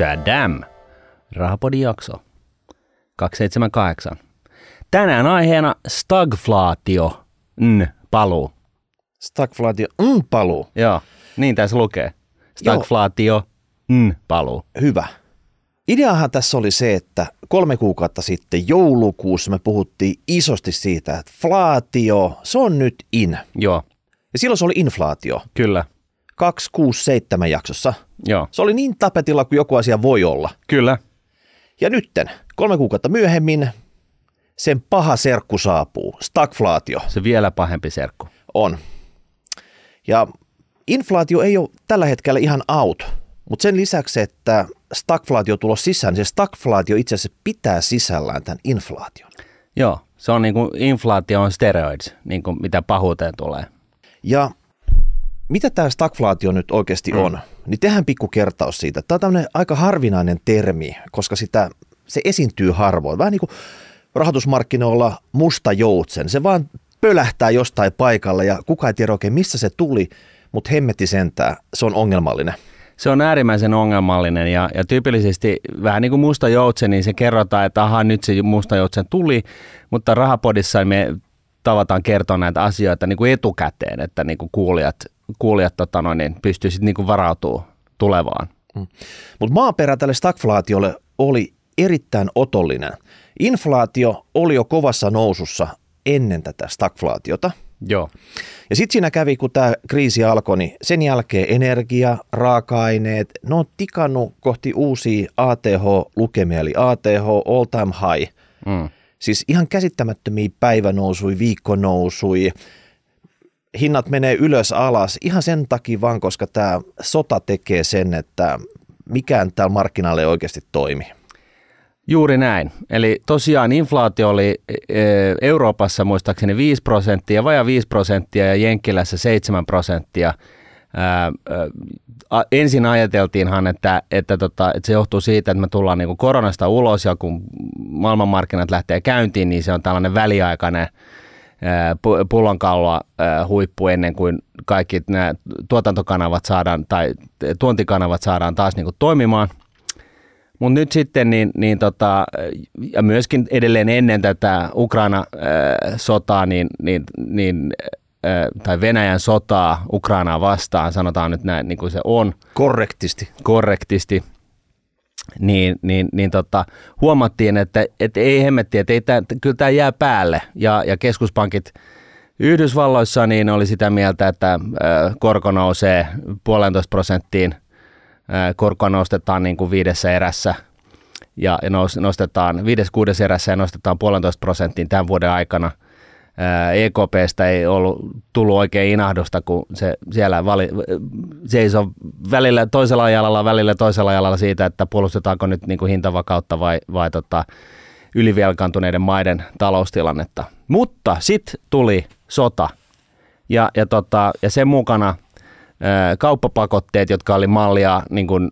Chadam. Rahapodin jakso. 278. Tänään aiheena stagflaatio. Mm, paluu. Stagflaatio, mm, paluu. Joo, niin tässä lukee. Stagflaatio, mm, paluu. Hyvä. Ideahan tässä oli se, että kolme kuukautta sitten joulukuussa me puhuttiin isosti siitä, että flaatio, se on nyt in. Joo, Ja silloin se oli inflaatio. kyllä. 267 jaksossa. Joo, Se oli niin tapetilla kuin joku asia voi olla. kyllä. Ja nytten, kolme kuukautta myöhemmin, sen paha serkku saapuu. Stagflaatio Se vielä pahempi serkku. on. Ja inflaatio ei ole tällä hetkellä ihan out, mutta sen lisäksi, että stagflaatio tulos sisään, niin se stagflaatio itse asiassa pitää sisällään tämän inflaation. Joo, se on niin kuin inflaatio on steroids, niin kuin mitä pahuuteen tulee. Ja mitä tämä stagflaatio nyt oikeasti on, niin tehdään pikku kertaus siitä. Tämä on tämmöinen aika harvinainen termi, koska sitä, se esiintyy harvoin. Vähän niin kuin rahoitusmarkkinoilla musta joutsen. Se vaan pölähtää jostain paikalla ja kukaan ei tiedä oikein missä se tuli, mutta hemmetti sentää, se on ongelmallinen. Se on äärimmäisen ongelmallinen ja, ja tyypillisesti vähän niin kuin musta joutsen, niin se kerrotaan, että aha, nyt se musta joutsen tuli, mutta rahapodissa me tavataan kertoa näitä asioita niin kuin etukäteen, että niin kuin kuulijat, kuulijat tota noin, niin pystyy sitten niin varautumaan tulevaan. Mutta maaperä tälle stagflaatiolle oli erittäin otollinen. Inflaatio oli jo kovassa nousussa ennen tätä stagflaatiota. Joo, Ja sitten siinä kävi, kun tämä kriisi alkoi, niin sen jälkeen energia, raaka-aineet, ne on tikannut kohti uusia ATH-lukemia, eli ATH all time high. mm. Siis ihan käsittämättömiä päivänousui, viikkonousui, hinnat menee ylös alas ihan sen takia vaan, koska tämä sota tekee sen, että mikään täällä markkinaalla ei oikeasti toimi. Juuri näin. Eli tosiaan inflaatio oli e, Euroopassa muistaakseni 5 prosenttia, vajaa 5 prosenttia ja Jenkkilässä 7 prosenttia. Ensin ajateltiinhan, että, että, tota, että se johtuu siitä, että me tullaan niin koronasta ulos ja kun maailmanmarkkinat lähtee käyntiin, niin se on tällainen väliaikainen ää, pu- pullonkaula ää, huippu ennen kuin kaikki nämä tuotantokanavat saadaan tai tuontikanavat saadaan taas niin kuin toimimaan. Mutta nyt sitten, niin, niin tota, ja myöskin edelleen ennen tätä Ukraina-sotaa, niin, niin, niin, tai Venäjän sotaa Ukrainaa vastaan, sanotaan nyt näin, niin kuin se on Korrektisti. korrektisti, niin, niin, niin tota, huomattiin, että, että ei hemmetti, että ei tää, kyllä tämä jää päälle. Ja, ja keskuspankit Yhdysvalloissa niin oli sitä mieltä, että äh, korko nousee puolentoista prosenttiin. Korkoa nostetaan niin kuin viidessä erässä ja, ja nostetaan viides kuudes erässä ja nostetaan puolentoista prosenttiin tämän vuoden aikana. EKPstä ei ollut tullut oikein inahdusta, kun se siellä vali, seisoo välillä toisella jalalla, välillä toisella jalalla siitä, että puolustetaanko nyt niin kuin hintavakautta vai, vai tota, ylivelkaantuneiden maiden taloustilannetta. Mutta sitten tuli sota ja, ja, tota, ja sen mukana kauppapakotteet, jotka oli mallia niin kuin,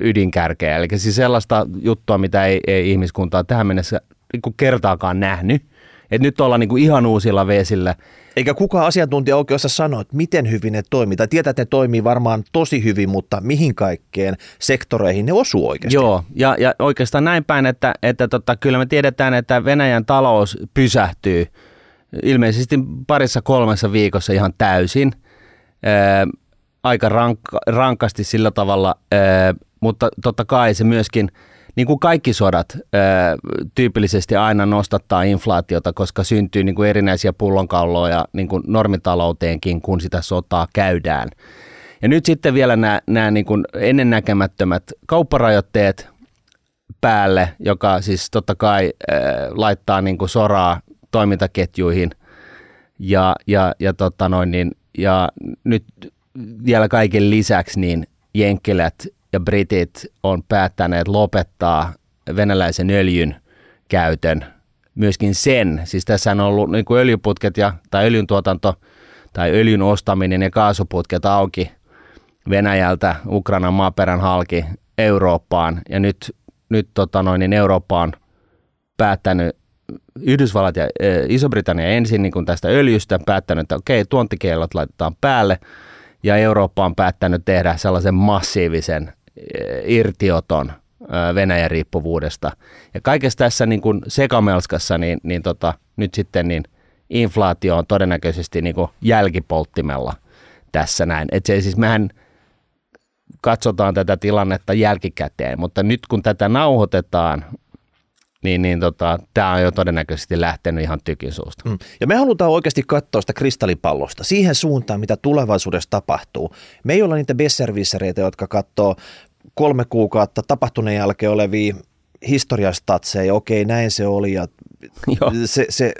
ydinkärkeä. Eli siis sellaista juttua, mitä ei, ei ihmiskunta tähän mennessä niin kuin kertaakaan nähnyt. Et nyt ollaan niin kuin ihan uusilla vesillä. Eikä kukaan asiantuntija oikein osaa sanoa, että miten hyvin ne toimii. Tai tietää, että ne toimii varmaan tosi hyvin, mutta mihin kaikkeen sektoreihin ne osuu oikeasti. Joo, ja, ja oikeastaan näin päin, että, että tota, kyllä me tiedetään, että Venäjän talous pysähtyy ilmeisesti parissa kolmessa viikossa ihan täysin. Ää, aika rankka, rankasti sillä tavalla, ää, mutta totta kai se myöskin, niin kuin kaikki sodat, tyypillisesti aina nostattaa inflaatiota, koska syntyy niin kuin erinäisiä pullonkauloja niin kuin normitalouteenkin, kun sitä sotaa käydään. Ja nyt sitten vielä nämä, nämä niin kuin ennennäkemättömät kaupparajoitteet päälle, joka siis totta kai laittaa niin kuin soraa toimintaketjuihin ja, ja, ja, tota noin, niin, ja nyt vielä kaiken lisäksi niin jenkkilät ja britit on päättäneet lopettaa venäläisen öljyn käytön, myöskin sen, siis tässä on ollut niin kuin öljyputket ja, tai öljyn tuotanto tai öljyn ostaminen ja kaasuputket auki Venäjältä. Ukrainan maaperän halki Eurooppaan. Ja nyt, nyt tota noin, niin Eurooppa on päättänyt Yhdysvallat ja e, Iso-Britannia ensin niin kuin tästä öljystä päättänyt, että okei, tuontikellot laitetaan päälle. Ja Eurooppa on päättänyt tehdä sellaisen massiivisen irtioton Venäjän riippuvuudesta. Ja kaikessa tässä niin kuin sekamelskassa, niin, niin tota, nyt sitten niin inflaatio on todennäköisesti niin kuin jälkipolttimella tässä näin. Et se siis mehän katsotaan tätä tilannetta jälkikäteen, mutta nyt kun tätä nauhoitetaan, niin, niin tota, tämä on jo todennäköisesti lähtenyt ihan tykin suusta. Mm. Ja me halutaan oikeasti katsoa sitä kristallipallosta siihen suuntaan, mitä tulevaisuudessa tapahtuu. Me ei olla niitä besservissereitä, jotka katsoo kolme kuukautta tapahtuneen jälkeen olevia historiastatseja, okei näin se oli ja se, se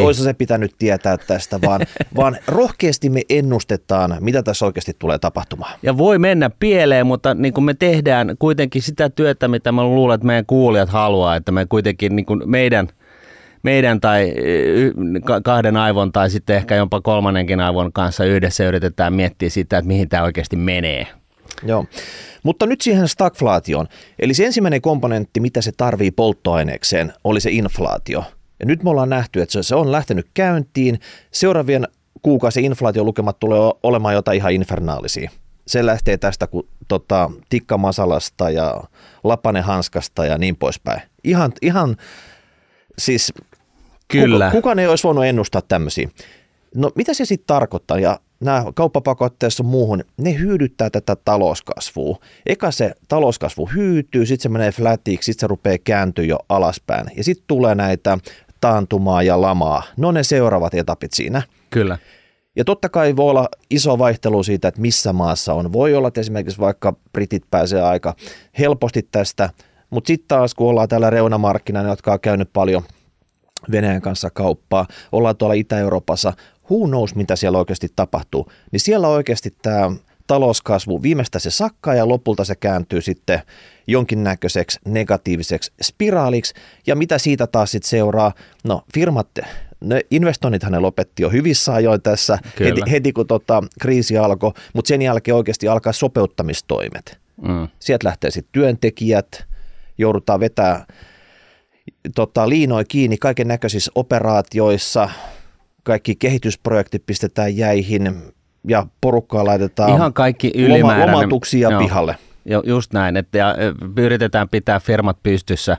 olisi se pitänyt tietää tästä, vaan, vaan rohkeasti me ennustetaan, mitä tässä oikeasti tulee tapahtumaan. Ja voi mennä pieleen, mutta niin kuin me tehdään kuitenkin sitä työtä, mitä mä luulen, että meidän kuulijat haluaa, että me kuitenkin niin kuin meidän meidän tai kahden aivon tai sitten ehkä jopa kolmannenkin aivon kanssa yhdessä yritetään miettiä sitä, että mihin tämä oikeasti menee. Joo. Mutta nyt siihen stagflaatioon. Eli se ensimmäinen komponentti, mitä se tarvii polttoaineekseen, oli se inflaatio. Ja nyt me ollaan nähty, että se on lähtenyt käyntiin. Seuraavien kuukausien inflaatiolukemat tulee olemaan jotain ihan infernaalisia. Se lähtee tästä kun, tota, tikkamasalasta ja lapanehanskasta ja niin poispäin. Ihan, ihan siis Kyllä. Kuka, kukaan ei olisi voinut ennustaa tämmöisiä. No mitä se sitten tarkoittaa? Ja nämä kauppapakotteessa muuhun, ne hyödyttää tätä talouskasvua. Eka se talouskasvu hyytyy, sitten se menee flatiksi, sitten se rupeaa kääntyä jo alaspäin. Ja sitten tulee näitä taantumaa ja lamaa. No ne seuraavat etapit siinä. Kyllä. Ja totta kai voi olla iso vaihtelu siitä, että missä maassa on. Voi olla, että esimerkiksi vaikka britit pääsee aika helposti tästä, mutta sitten taas kun ollaan täällä reunamarkkinana, jotka on käynyt paljon Venäjän kanssa kauppaa, ollaan tuolla Itä-Euroopassa, who knows, mitä siellä oikeasti tapahtuu, niin siellä oikeasti tämä talouskasvu, viimeistä se sakkaa ja lopulta se kääntyy sitten jonkinnäköiseksi negatiiviseksi spiraaliksi. Ja mitä siitä taas sitten seuraa? No firmat, ne investoinnithan ne lopetti jo hyvissä ajoin tässä heti, heti kun tota, kriisi alkoi, mutta sen jälkeen oikeasti alkaa sopeuttamistoimet. Mm. Sieltä lähtee sitten työntekijät, joudutaan vetää tota, liinoi kiinni kaiken näköisissä operaatioissa, kaikki kehitysprojektit pistetään jäihin ja porukkaa laitetaan Ihan kaikki lomautuksia joo, pihalle. Jo, just näin, että ja, yritetään pitää firmat pystyssä.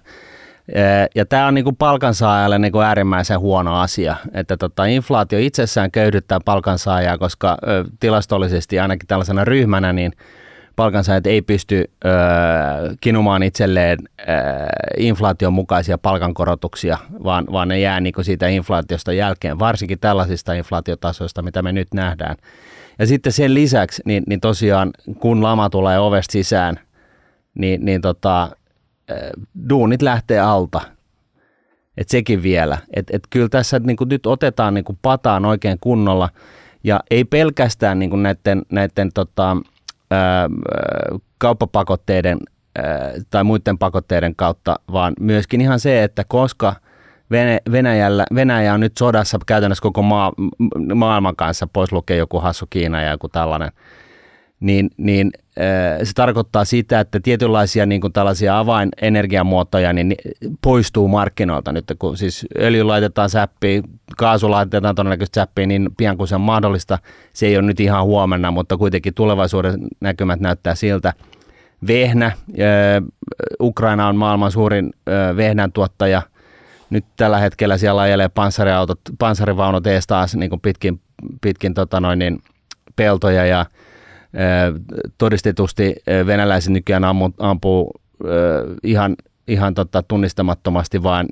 Ja tämä on niin kuin palkansaajalle niin kuin äärimmäisen huono asia, että tota, inflaatio itsessään köyhdyttää palkansaajaa, koska tilastollisesti ainakin tällaisena ryhmänä, niin – palkansaajat ei pysty ö, kinumaan itselleen ö, inflaation mukaisia palkankorotuksia, vaan, vaan ne jää niin siitä inflaatiosta jälkeen, varsinkin tällaisista inflaatiotasoista, mitä me nyt nähdään. Ja sitten sen lisäksi, niin, niin tosiaan kun lama tulee ovesta sisään, niin, niin tota, duunit lähtee alta. Et sekin vielä. Et, et kyllä tässä niin nyt otetaan niin pataan oikein kunnolla, ja ei pelkästään niin näiden, näiden tota, kauppapakotteiden tai muiden pakotteiden kautta, vaan myöskin ihan se, että koska Venäjällä, Venäjä on nyt sodassa käytännössä koko maa, maailman kanssa, pois lukee joku hassu Kiina ja joku tällainen, niin, niin se tarkoittaa sitä, että tietynlaisia niin kuin tällaisia avainenergiamuotoja niin poistuu markkinoilta nyt, kun siis öljy laitetaan säppiin, kaasu laitetaan todennäköisesti säppiin niin pian kuin se on mahdollista. Se ei ole nyt ihan huomenna, mutta kuitenkin tulevaisuuden näkymät näyttää siltä. Vehnä, Ukraina on maailman suurin vehnän tuottaja. Nyt tällä hetkellä siellä ajelee panssariautot, panssarivaunut ees taas niin kuin pitkin, pitkin tota noin, niin peltoja ja todistetusti venäläiset nykyään ammu, ampuu ihan, ihan tota, tunnistamattomasti vain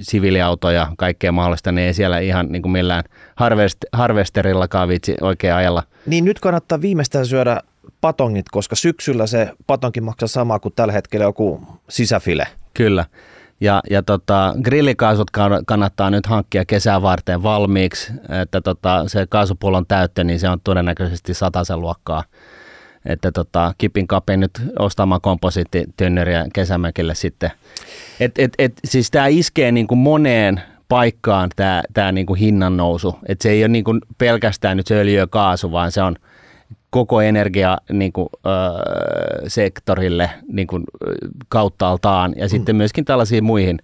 siviiliautoja, kaikkea mahdollista, ne ei siellä ihan niin kuin millään harvest, harvesterillakaan viitsi oikein ajalla. Niin nyt kannattaa viimeistään syödä patongit, koska syksyllä se patonkin maksaa sama kuin tällä hetkellä joku sisäfile. Kyllä. Ja, ja tota, grillikaasut kannattaa nyt hankkia kesää varten valmiiksi, että tota, se kaasupullon täyttö, niin se on todennäköisesti sen luokkaa. Että tota, kipin kapin nyt ostamaan komposiittitynnyriä kesämökille sitten. Et, et, et, siis tämä iskee niin kuin moneen paikkaan tämä tää niin hinnan nousu. Et se ei ole niin kuin pelkästään nyt se öljy ja kaasu, vaan se on – koko energia niin kuin, ö, sektorille niin kuin, kauttaaltaan ja mm. sitten myöskin tällaisiin muihin,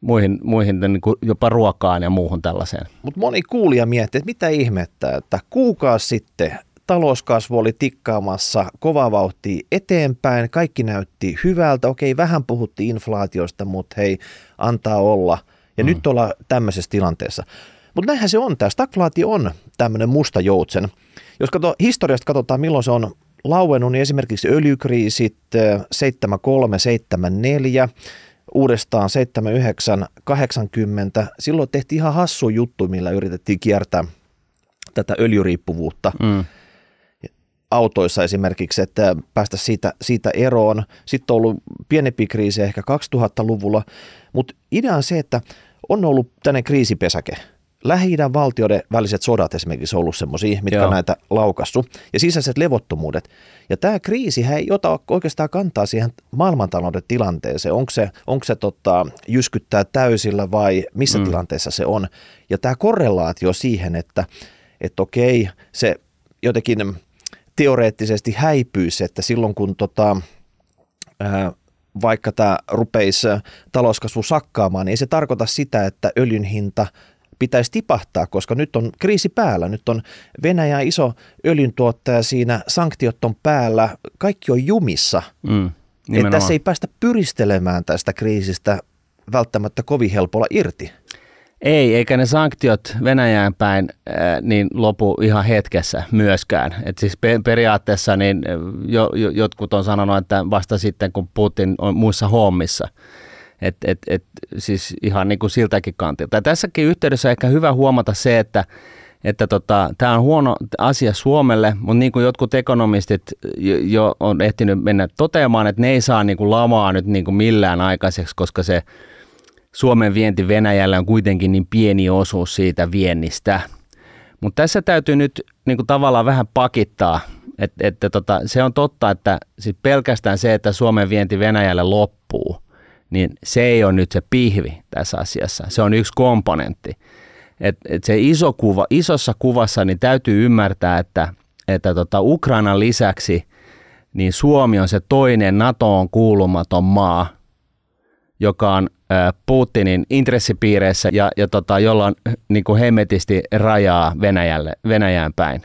muihin, muihin niin kuin jopa ruokaan ja muuhun tällaiseen. Mutta moni kuulija miettii, että mitä ihmettä, että kuukausi sitten talouskasvu oli tikkaamassa kovaa vauhtia eteenpäin, kaikki näytti hyvältä, okei vähän puhuttiin inflaatiosta, mutta hei, antaa olla. Ja mm. nyt ollaan tämmöisessä tilanteessa. Mutta näinhän se on, tämä stagflaatio on tämmöinen musta joutsen. Jos kato, historiasta katsotaan, milloin se on lauennut, niin esimerkiksi öljykriisit 73, 74, uudestaan 79, 80. Silloin tehtiin ihan hassu juttu, millä yritettiin kiertää tätä öljyriippuvuutta. Mm autoissa esimerkiksi, että päästä siitä, siitä eroon. Sitten on ollut pienempi kriisi ehkä 2000-luvulla, mutta idea on se, että on ollut tänne kriisipesäke – lähi valtioiden väliset sodat esimerkiksi on ollut semmoisia, mitkä Joo. näitä laukassu, ja sisäiset levottomuudet. Ja tämä kriisi ei ota oikeastaan kantaa siihen maailmantalouden tilanteeseen. Onko se, onko se tota, jyskyttää täysillä vai missä mm. tilanteessa se on. Ja tämä korrelaatio siihen, että, että okei, se jotenkin teoreettisesti häipyisi, että silloin kun tota, ää, vaikka tämä rupeisi talouskasvu sakkaamaan, niin ei se tarkoita sitä, että öljyn hinta – pitäisi tipahtaa, koska nyt on kriisi päällä. Nyt on Venäjä iso öljyntuottaja siinä, sanktiot on päällä, kaikki on jumissa. Mm, että tässä ei päästä pyristelemään tästä kriisistä välttämättä kovin helpolla irti. Ei, eikä ne sanktiot Venäjään päin äh, niin lopu ihan hetkessä myöskään. Et siis pe- periaatteessa niin jo, jo, jotkut on sanonut, että vasta sitten kun Putin on muissa hommissa – et, et, et, siis ihan niin kuin siltäkin kantilta. Ja tässäkin yhteydessä on ehkä hyvä huomata se, että että tota, on huono asia Suomelle, mutta niin kuin jotkut ekonomistit jo, on ehtinyt mennä toteamaan, että ne ei saa niin kuin lamaa nyt niin kuin millään aikaiseksi, koska se Suomen vienti Venäjällä on kuitenkin niin pieni osuus siitä viennistä. Mutta tässä täytyy nyt niin kuin tavallaan vähän pakittaa, että, että tota, se on totta, että sit pelkästään se, että Suomen vienti Venäjälle loppuu – niin se ei ole nyt se pihvi tässä asiassa. Se on yksi komponentti. Et, et se iso kuva, isossa kuvassa niin täytyy ymmärtää, että, että tota Ukrainan lisäksi niin Suomi on se toinen NATOon kuulumaton maa, joka on Putinin intressipiireissä ja, ja tota, jolla on niin kuin hemmetisti rajaa Venäjälle, Venäjään päin.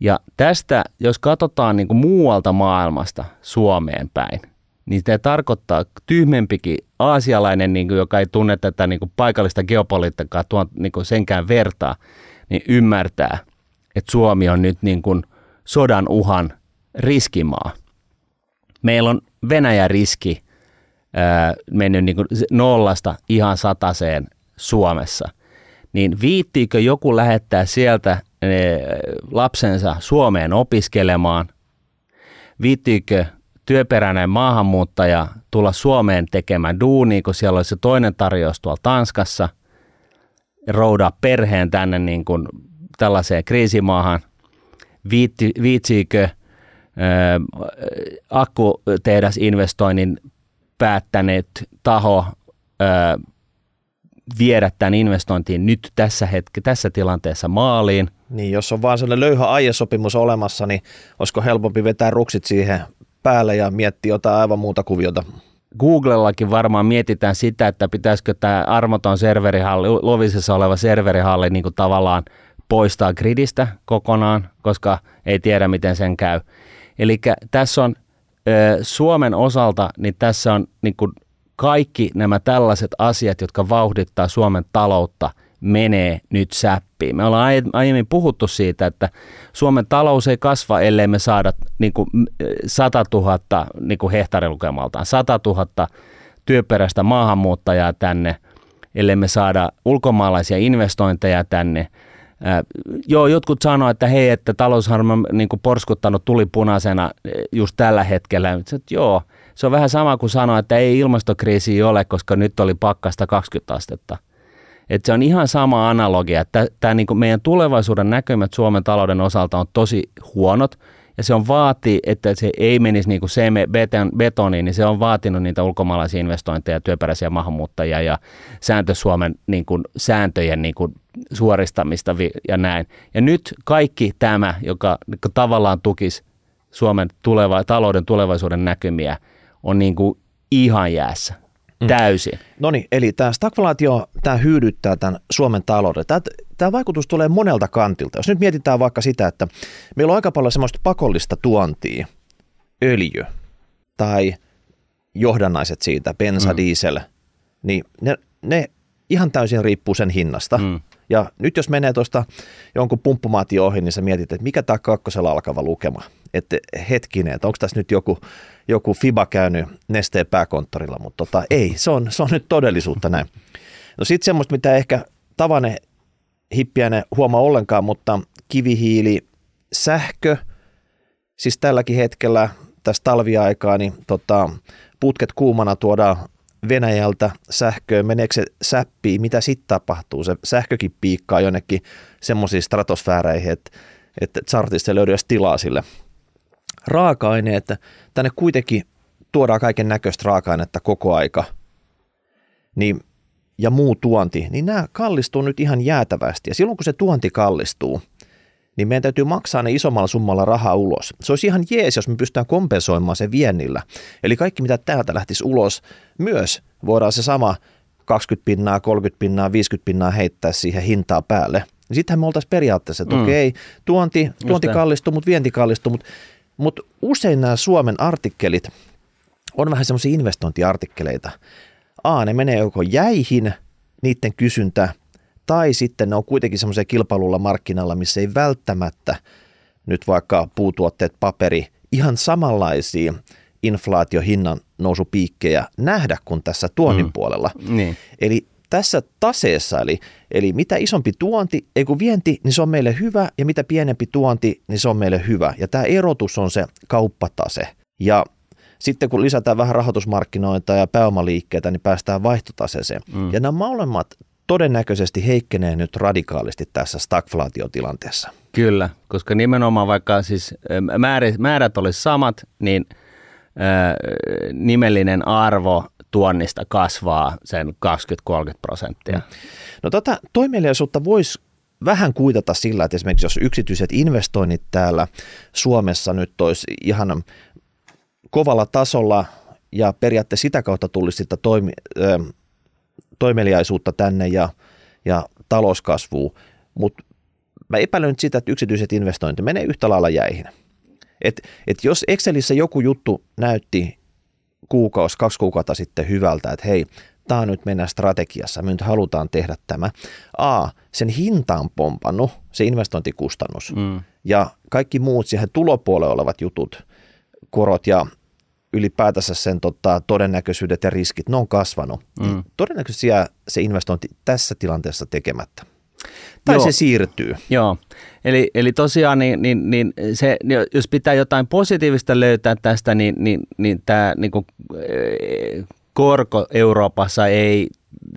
Ja tästä, jos katsotaan niin kuin muualta maailmasta Suomeen päin, niin se tarkoittaa tyhmempikin aasialainen, niin kuin, joka ei tunne tätä niin kuin paikallista geopolitiikkaa tuon niin kuin senkään vertaa, niin ymmärtää, että Suomi on nyt niin kuin sodan uhan riskimaa. Meillä on Venäjän riski ää, mennyt niin kuin nollasta ihan sataseen Suomessa. Niin viittiikö joku lähettää sieltä lapsensa Suomeen opiskelemaan? Viittiikö työperäinen maahanmuuttaja tulla Suomeen tekemään duunia, kun siellä olisi se toinen tarjous tuolla Tanskassa, roudaa perheen tänne niin kuin tällaiseen kriisimaahan, Viitti, viitsiikö investoinnin päättäneet taho ö, viedä tämän investointiin nyt tässä, hetki, tässä tilanteessa maaliin. Niin, jos on vaan sellainen löyhä aiesopimus olemassa, niin olisiko helpompi vetää ruksit siihen päälle ja miettiä jotain aivan muuta kuviota. Googlellakin varmaan mietitään sitä, että pitäisikö tämä armoton serverihalli, Lovisessa oleva serverihalli niin kuin tavallaan poistaa gridistä kokonaan, koska ei tiedä, miten sen käy. Eli tässä on Suomen osalta, niin tässä on niin kuin kaikki nämä tällaiset asiat, jotka vauhdittaa Suomen taloutta – menee nyt säppiin. Me ollaan aiemmin puhuttu siitä, että Suomen talous ei kasva, ellei me saada niin kuin 100 000 niin kuin hehtaarilukemaltaan, 100 000 työperäistä maahanmuuttajaa tänne, ellei me saada ulkomaalaisia investointeja tänne. Ää, joo, jotkut sanoo, että hei, että talousharma niin porskuttanut tulipunaisena just tällä hetkellä. Että joo, se on vähän sama kuin sanoa, että ei ilmastokriisi ole, koska nyt oli pakkasta 20 astetta – että se on ihan sama analogia, tämä niin meidän tulevaisuuden näkymät Suomen talouden osalta on tosi huonot, ja se on vaati, että se ei menisi niin kuin betoniin, niin se on vaatinut niitä ulkomaalaisia investointeja, työperäisiä maahanmuuttajia ja sääntö Suomen niin kuin, sääntöjen niin kuin, suoristamista ja näin. Ja nyt kaikki tämä, joka, joka tavallaan tukisi Suomen tuleva, talouden tulevaisuuden näkymiä, on niin kuin ihan jäässä. Mm. täysin. No niin, eli tämä stagflaatio, tämä hyydyttää tämän Suomen talouden. Tämä, tämä vaikutus tulee monelta kantilta. Jos nyt mietitään vaikka sitä, että meillä on aika paljon semmoista pakollista tuontia, öljy tai johdannaiset siitä, bensa, mm. diesel, niin ne, ne ihan täysin riippuu sen hinnasta. Mm. Ja nyt jos menee tuosta jonkun pumppumaatio ohi, niin sä mietit, että mikä tämä kakkosella alkava lukema. Että hetkinen, että onko tässä nyt joku, joku FIBA käynyt nesteen pääkonttorilla, mutta tota, ei, se on, se on nyt todellisuutta näin. No sitten semmoista, mitä ehkä tavane hippiäinen huomaa ollenkaan, mutta kivihiili, sähkö, siis tälläkin hetkellä tässä talviaikaa, niin tota, putket kuumana tuodaan Venäjältä sähköä, meneekö se säppiin, mitä sitten tapahtuu? Se sähkökin piikkaa jonnekin semmoisiin stratosfääreihin, että, että chartista ei löydy tilaa sille. Raaka-aineet, tänne kuitenkin tuodaan kaiken näköistä raaka-ainetta koko aika, niin, ja muu tuonti, niin nämä kallistuu nyt ihan jäätävästi. Ja silloin kun se tuonti kallistuu, niin meidän täytyy maksaa ne isommalla summalla rahaa ulos. Se olisi ihan jees, jos me pystytään kompensoimaan se viennillä. Eli kaikki, mitä täältä lähtisi ulos, myös voidaan se sama 20 pinnaa, 30 pinnaa, 50 pinnaa heittää siihen hintaa päälle. Sittenhän me oltaisiin periaatteessa, että mm. okei, tuonti, tuonti kallistuu, mutta vienti kallistuu, mutta, mutta usein nämä Suomen artikkelit on vähän semmoisia investointiartikkeleita. A, ne menee joko jäihin, niiden kysyntä – tai sitten ne on kuitenkin semmoisia kilpailulla markkinalla, missä ei välttämättä nyt vaikka puutuotteet, paperi, ihan samanlaisia inflaatiohinnan nousupiikkejä nähdä kuin tässä tuonnin mm. puolella. Niin. Eli tässä taseessa, eli, eli mitä isompi tuonti, ei kun vienti, niin se on meille hyvä, ja mitä pienempi tuonti, niin se on meille hyvä. Ja tämä erotus on se kauppatase. Ja sitten kun lisätään vähän rahoitusmarkkinoita ja pääomaliikkeitä, niin päästään vaihtotaseeseen. Mm. Ja nämä molemmat todennäköisesti heikkenee nyt radikaalisti tässä stagflaatiotilanteessa. Kyllä, koska nimenomaan vaikka siis määrät, määrät olisi samat, niin nimellinen arvo tuonnista kasvaa sen 20-30 prosenttia. Mm. No tota toimeliaisuutta voisi vähän kuitata sillä, että esimerkiksi jos yksityiset investoinnit täällä Suomessa nyt olisi ihan kovalla tasolla ja periaatteessa sitä kautta tulisi sitä toimi, toimeliaisuutta tänne ja, ja talouskasvua, mutta mä epäilen nyt sitä, että yksityiset investoinnit menee yhtä lailla jäihin. Et, et jos Excelissä joku juttu näytti kuukausi, kaksi kuukautta sitten hyvältä, että hei, tämä nyt meidän strategiassa, me nyt halutaan tehdä tämä. A, sen hinta on pompannut, se investointikustannus, mm. ja kaikki muut siihen tulopuolelle olevat jutut, korot ja ylipäätänsä sen tota, todennäköisyydet ja riskit, ne on kasvanut. Mm. Todennäköisesti jää se investointi tässä tilanteessa tekemättä. Tai Joo. se siirtyy. Joo, eli, eli tosiaan niin, niin, niin se, jos pitää jotain positiivista löytää tästä, niin, niin, niin tämä niin kuin, eh, korko Euroopassa ei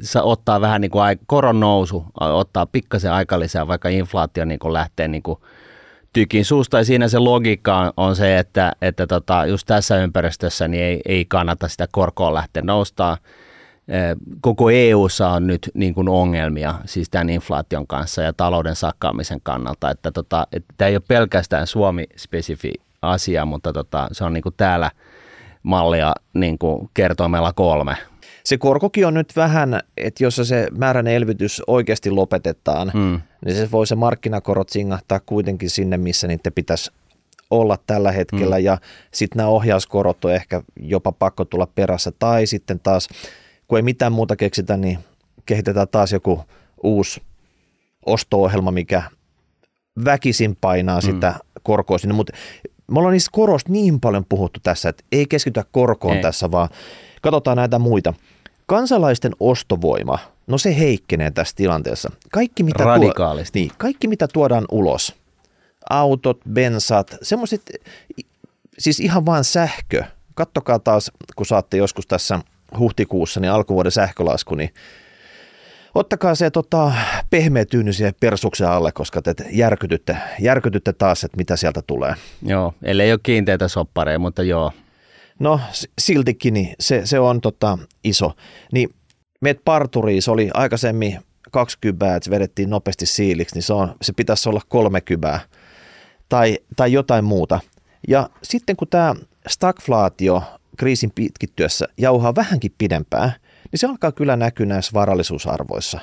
saa ottaa vähän niin kuin koron nousu, ottaa pikkasen aikalisää, vaikka inflaatio niin kuin lähtee niin kuin tykin suusta. Ja siinä se logiikka on, on se, että, että tota, just tässä ympäristössä niin ei, ei kannata sitä korkoa lähteä noustaa. Koko EU:ssa on nyt niin kuin ongelmia siis tämän inflaation kanssa ja talouden sakkaamisen kannalta, että, tota, että tämä ei ole pelkästään Suomi-spesifi asia, mutta tota, se on niin kuin täällä mallia niin kuin kertoimella kolme se korkokin on nyt vähän, että jos se määrän elvytys oikeasti lopetetaan, mm. niin se voi se markkinakorot singahtaa kuitenkin sinne, missä niiden pitäisi olla tällä hetkellä, mm. ja sitten nämä ohjauskorot on ehkä jopa pakko tulla perässä, tai sitten taas, kun ei mitään muuta keksitä, niin kehitetään taas joku uusi osto-ohjelma, mikä väkisin painaa mm. sitä korkoa sinne, mutta me ollaan niistä korosta niin paljon puhuttu tässä, että ei keskitytä korkoon ei. tässä, vaan katsotaan näitä muita. Kansalaisten ostovoima, no se heikkenee tässä tilanteessa. Kaikki mitä, Radikaalisti. Tuo, niin, kaikki mitä tuodaan ulos, autot, bensat, semmoiset, siis ihan vain sähkö. Kattokaa taas, kun saatte joskus tässä huhtikuussa niin alkuvuoden sähkölasku, niin ottakaa se tota, pehmeä tyyny siihen persuksen alle, koska te järkytytte, järkytytte taas, että mitä sieltä tulee. Joo, ellei ole kiinteitä soppareja, mutta joo, No siltikin niin se, se on tota, iso. Niin meet parturiin, se oli aikaisemmin 20 että vedettiin nopeasti siiliksi, niin se, on, se pitäisi olla 30 tai, tai jotain muuta. Ja sitten kun tämä stagflaatio kriisin pitkittyessä jauhaa vähänkin pidempään, niin se alkaa kyllä näkyä näissä varallisuusarvoissa.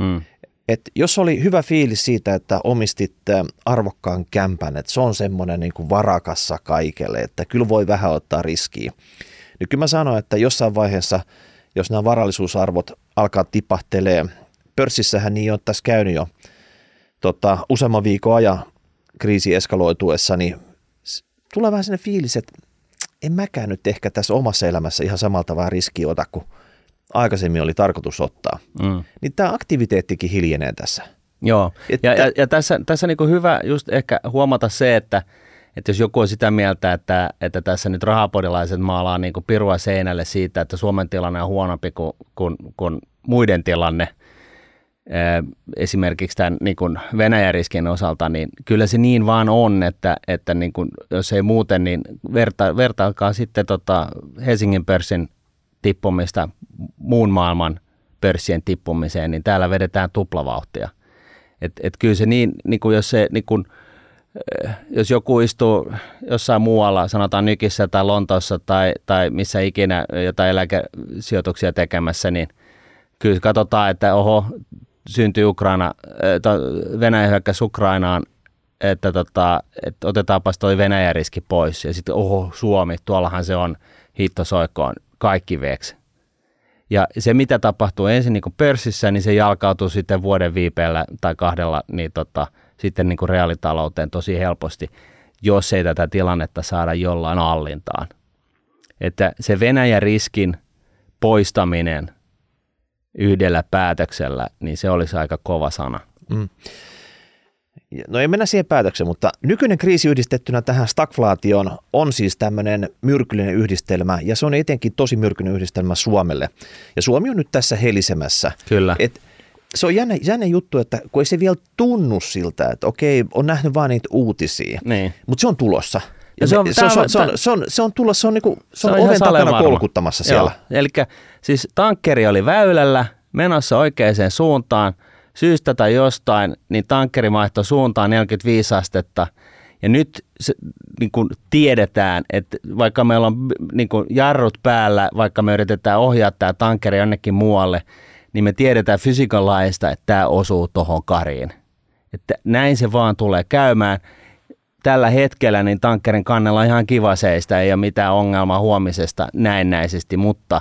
Mm. Et jos oli hyvä fiilis siitä, että omistit arvokkaan kämpän, että se on semmoinen niin kuin varakassa kaikelle, että kyllä voi vähän ottaa riskiä. Niin kyllä mä sanoin, että jossain vaiheessa, jos nämä varallisuusarvot alkaa tipahtelee, pörssissähän niin on tässä käynyt jo tota, useamman viikon ajan kriisi eskaloituessa, niin tulee vähän sellainen fiilis, että en mäkään nyt ehkä tässä omassa elämässä ihan samalla tavalla riskiä ota kuin aikaisemmin oli tarkoitus ottaa. Mm. Niin tämä aktiviteettikin hiljenee tässä. Joo, että, ja, ja, ja tässä, tässä niin hyvä just ehkä huomata se, että, että jos joku on sitä mieltä, että, että tässä nyt rahapodilaiset maalaa niin pirua seinälle siitä, että Suomen tilanne on huonompi kuin, kuin, kuin muiden tilanne, esimerkiksi tämän niin kuin Venäjän riskin osalta, niin kyllä se niin vaan on, että, että niin kuin, jos ei muuten, niin verta, vertaakaan sitten tota Helsingin pörssin tippumista muun maailman pörssien tippumiseen, niin täällä vedetään tuplavauhtia. Et, et kyllä se niin, niin kuin jos se niin kuin, jos joku istuu jossain muualla, sanotaan Nykissä tai Lontoossa tai, tai missä ikinä jotain eläkesijoituksia tekemässä, niin kyllä katsotaan, että oho, syntyi Ukraina, Venäjä hyökkäsi Ukrainaan, että, tota, että otetaanpas toi Venäjän riski pois. Ja sitten oho, Suomi, tuollahan se on hittosoikoon kaikki veeksi. Ja se, mitä tapahtuu ensin niin pörssissä, niin se jalkautuu sitten vuoden viipeellä tai kahdella niin tota, sitten niin reaalitalouteen tosi helposti, jos ei tätä tilannetta saada jollain allintaan. Että se Venäjän riskin poistaminen yhdellä päätöksellä, niin se olisi aika kova sana. Mm. No ei mennä siihen päätökseen, mutta nykyinen kriisi yhdistettynä tähän stagflaatioon on siis tämmöinen myrkyllinen yhdistelmä, ja se on etenkin tosi myrkyllinen yhdistelmä Suomelle. Ja Suomi on nyt tässä helisemässä. Kyllä. Et se on jännä, jännä juttu, että kun ei se vielä tunnu siltä, että okei, on nähnyt vain niitä uutisia, niin. mutta se on tulossa. Ja se on, se, on, se, on, se, on, se, on, se on tulossa, se on, niinku, se on, se on oven takana kolkuttamassa siellä. Eli siis tankkeri oli väylällä, menossa oikeaan suuntaan, syystä tai jostain, niin tankkeri vaihtoi suuntaan 45 astetta. Ja nyt se, niin kuin tiedetään, että vaikka meillä on niin kuin jarrut päällä, vaikka me yritetään ohjaa tämä tankkeri jonnekin muualle, niin me tiedetään fysiikan laista, että tämä osuu tuohon kariin. Että näin se vaan tulee käymään. Tällä hetkellä niin tankkerin kannella on ihan kiva seistä, ei ole mitään ongelmaa huomisesta näennäisesti, mutta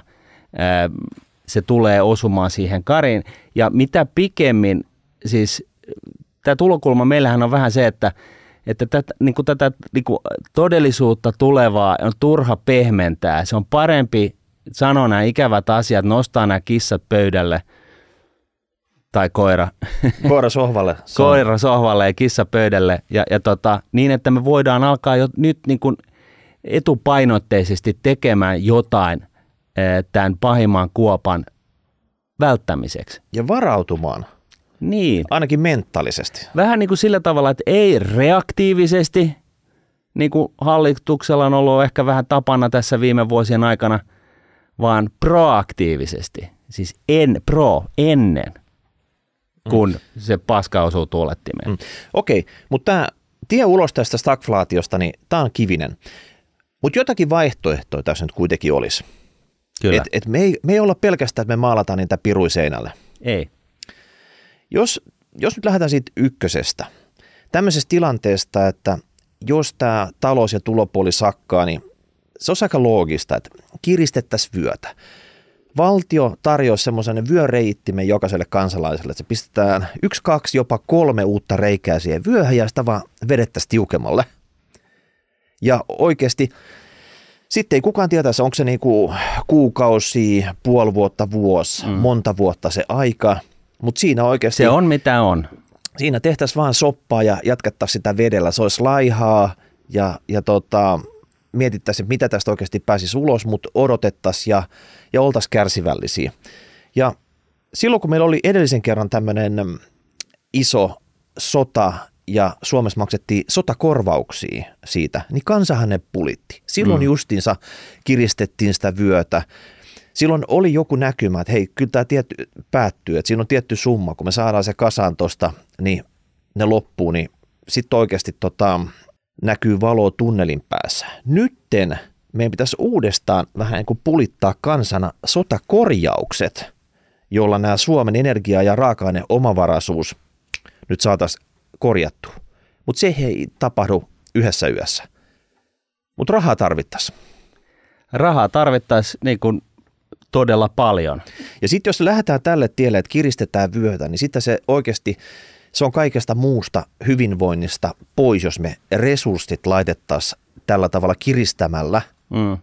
se tulee osumaan siihen kariin. Ja mitä pikemmin, siis tämä tulokulma meillähän on vähän se, että, että tätä, niin kuin tätä niin kuin todellisuutta tulevaa on turha pehmentää. Se on parempi sanoa nämä ikävät asiat, nostaa nämä kissat pöydälle tai koira. Koira sohvalle. koira sohvalle ja kissa pöydälle. Ja, ja tota, niin, että me voidaan alkaa jo nyt niin kuin etupainotteisesti tekemään jotain – tämän pahimman kuopan välttämiseksi. Ja varautumaan. Niin. Ainakin mentaalisesti. Vähän niin kuin sillä tavalla, että ei reaktiivisesti, niin kuin hallituksella on ollut ehkä vähän tapana tässä viime vuosien aikana, vaan proaktiivisesti. Siis en, pro, ennen, kun mm. se paska osuu tuulettimeen. Mm. Okei, okay, mutta tämä tie ulos tästä stagflaatiosta, niin tämä on kivinen. Mutta jotakin vaihtoehtoja tässä nyt kuitenkin olisi. Kyllä. Et, et me, ei, me ei olla pelkästään, että me maalataan niitä pirui seinälle. Ei. Jos, jos nyt lähdetään siitä ykkösestä, tämmöisestä tilanteesta, että jos tämä talous- ja tulopuoli sakkaa, niin se on aika loogista, että kiristettäisiin vyötä. Valtio tarjoaa semmoisen vyöreittimen jokaiselle kansalaiselle, että se pistetään yksi, kaksi, jopa kolme uutta reikää siihen vyöhön ja sitä vaan vedettäisiin tiukemmalle. Ja oikeasti sitten ei kukaan tiedä, onko se niin kuin kuukausi, puoli vuotta, vuosi, mm. monta vuotta se aika, mutta siinä oikeasti... Se on mitä on. Siinä tehtäisiin vaan soppaa ja jatkettaisiin sitä vedellä. Se olisi laihaa ja, ja tota, mietittäisiin, mitä tästä oikeasti pääsisi ulos, mutta odotettaisiin ja, ja oltaisiin kärsivällisiä. Ja silloin, kun meillä oli edellisen kerran tämmöinen iso sota ja Suomessa maksettiin sotakorvauksia siitä, niin kansahan ne pulitti. Silloin mm. justinsa kiristettiin sitä vyötä. Silloin oli joku näkymä, että hei, kyllä tämä tietty, päättyy, että siinä on tietty summa, kun me saadaan se kasaan tuosta, niin ne loppuu, niin sitten oikeasti tota, näkyy valo tunnelin päässä. Nytten meidän pitäisi uudestaan vähän niin kuin pulittaa kansana sotakorjaukset, jolla nämä Suomen energia- ja raaka-aine omavaraisuus nyt saataisiin korjattua. Mutta se ei tapahdu yhdessä yössä. Mutta rahaa tarvittaisiin. Rahaa tarvittaisiin niin kuin todella paljon. Ja sitten jos lähdetään tälle tielle, että kiristetään vyötä, niin sitten se oikeasti, se on kaikesta muusta hyvinvoinnista pois, jos me resurssit laitettaisiin tällä tavalla kiristämällä mm.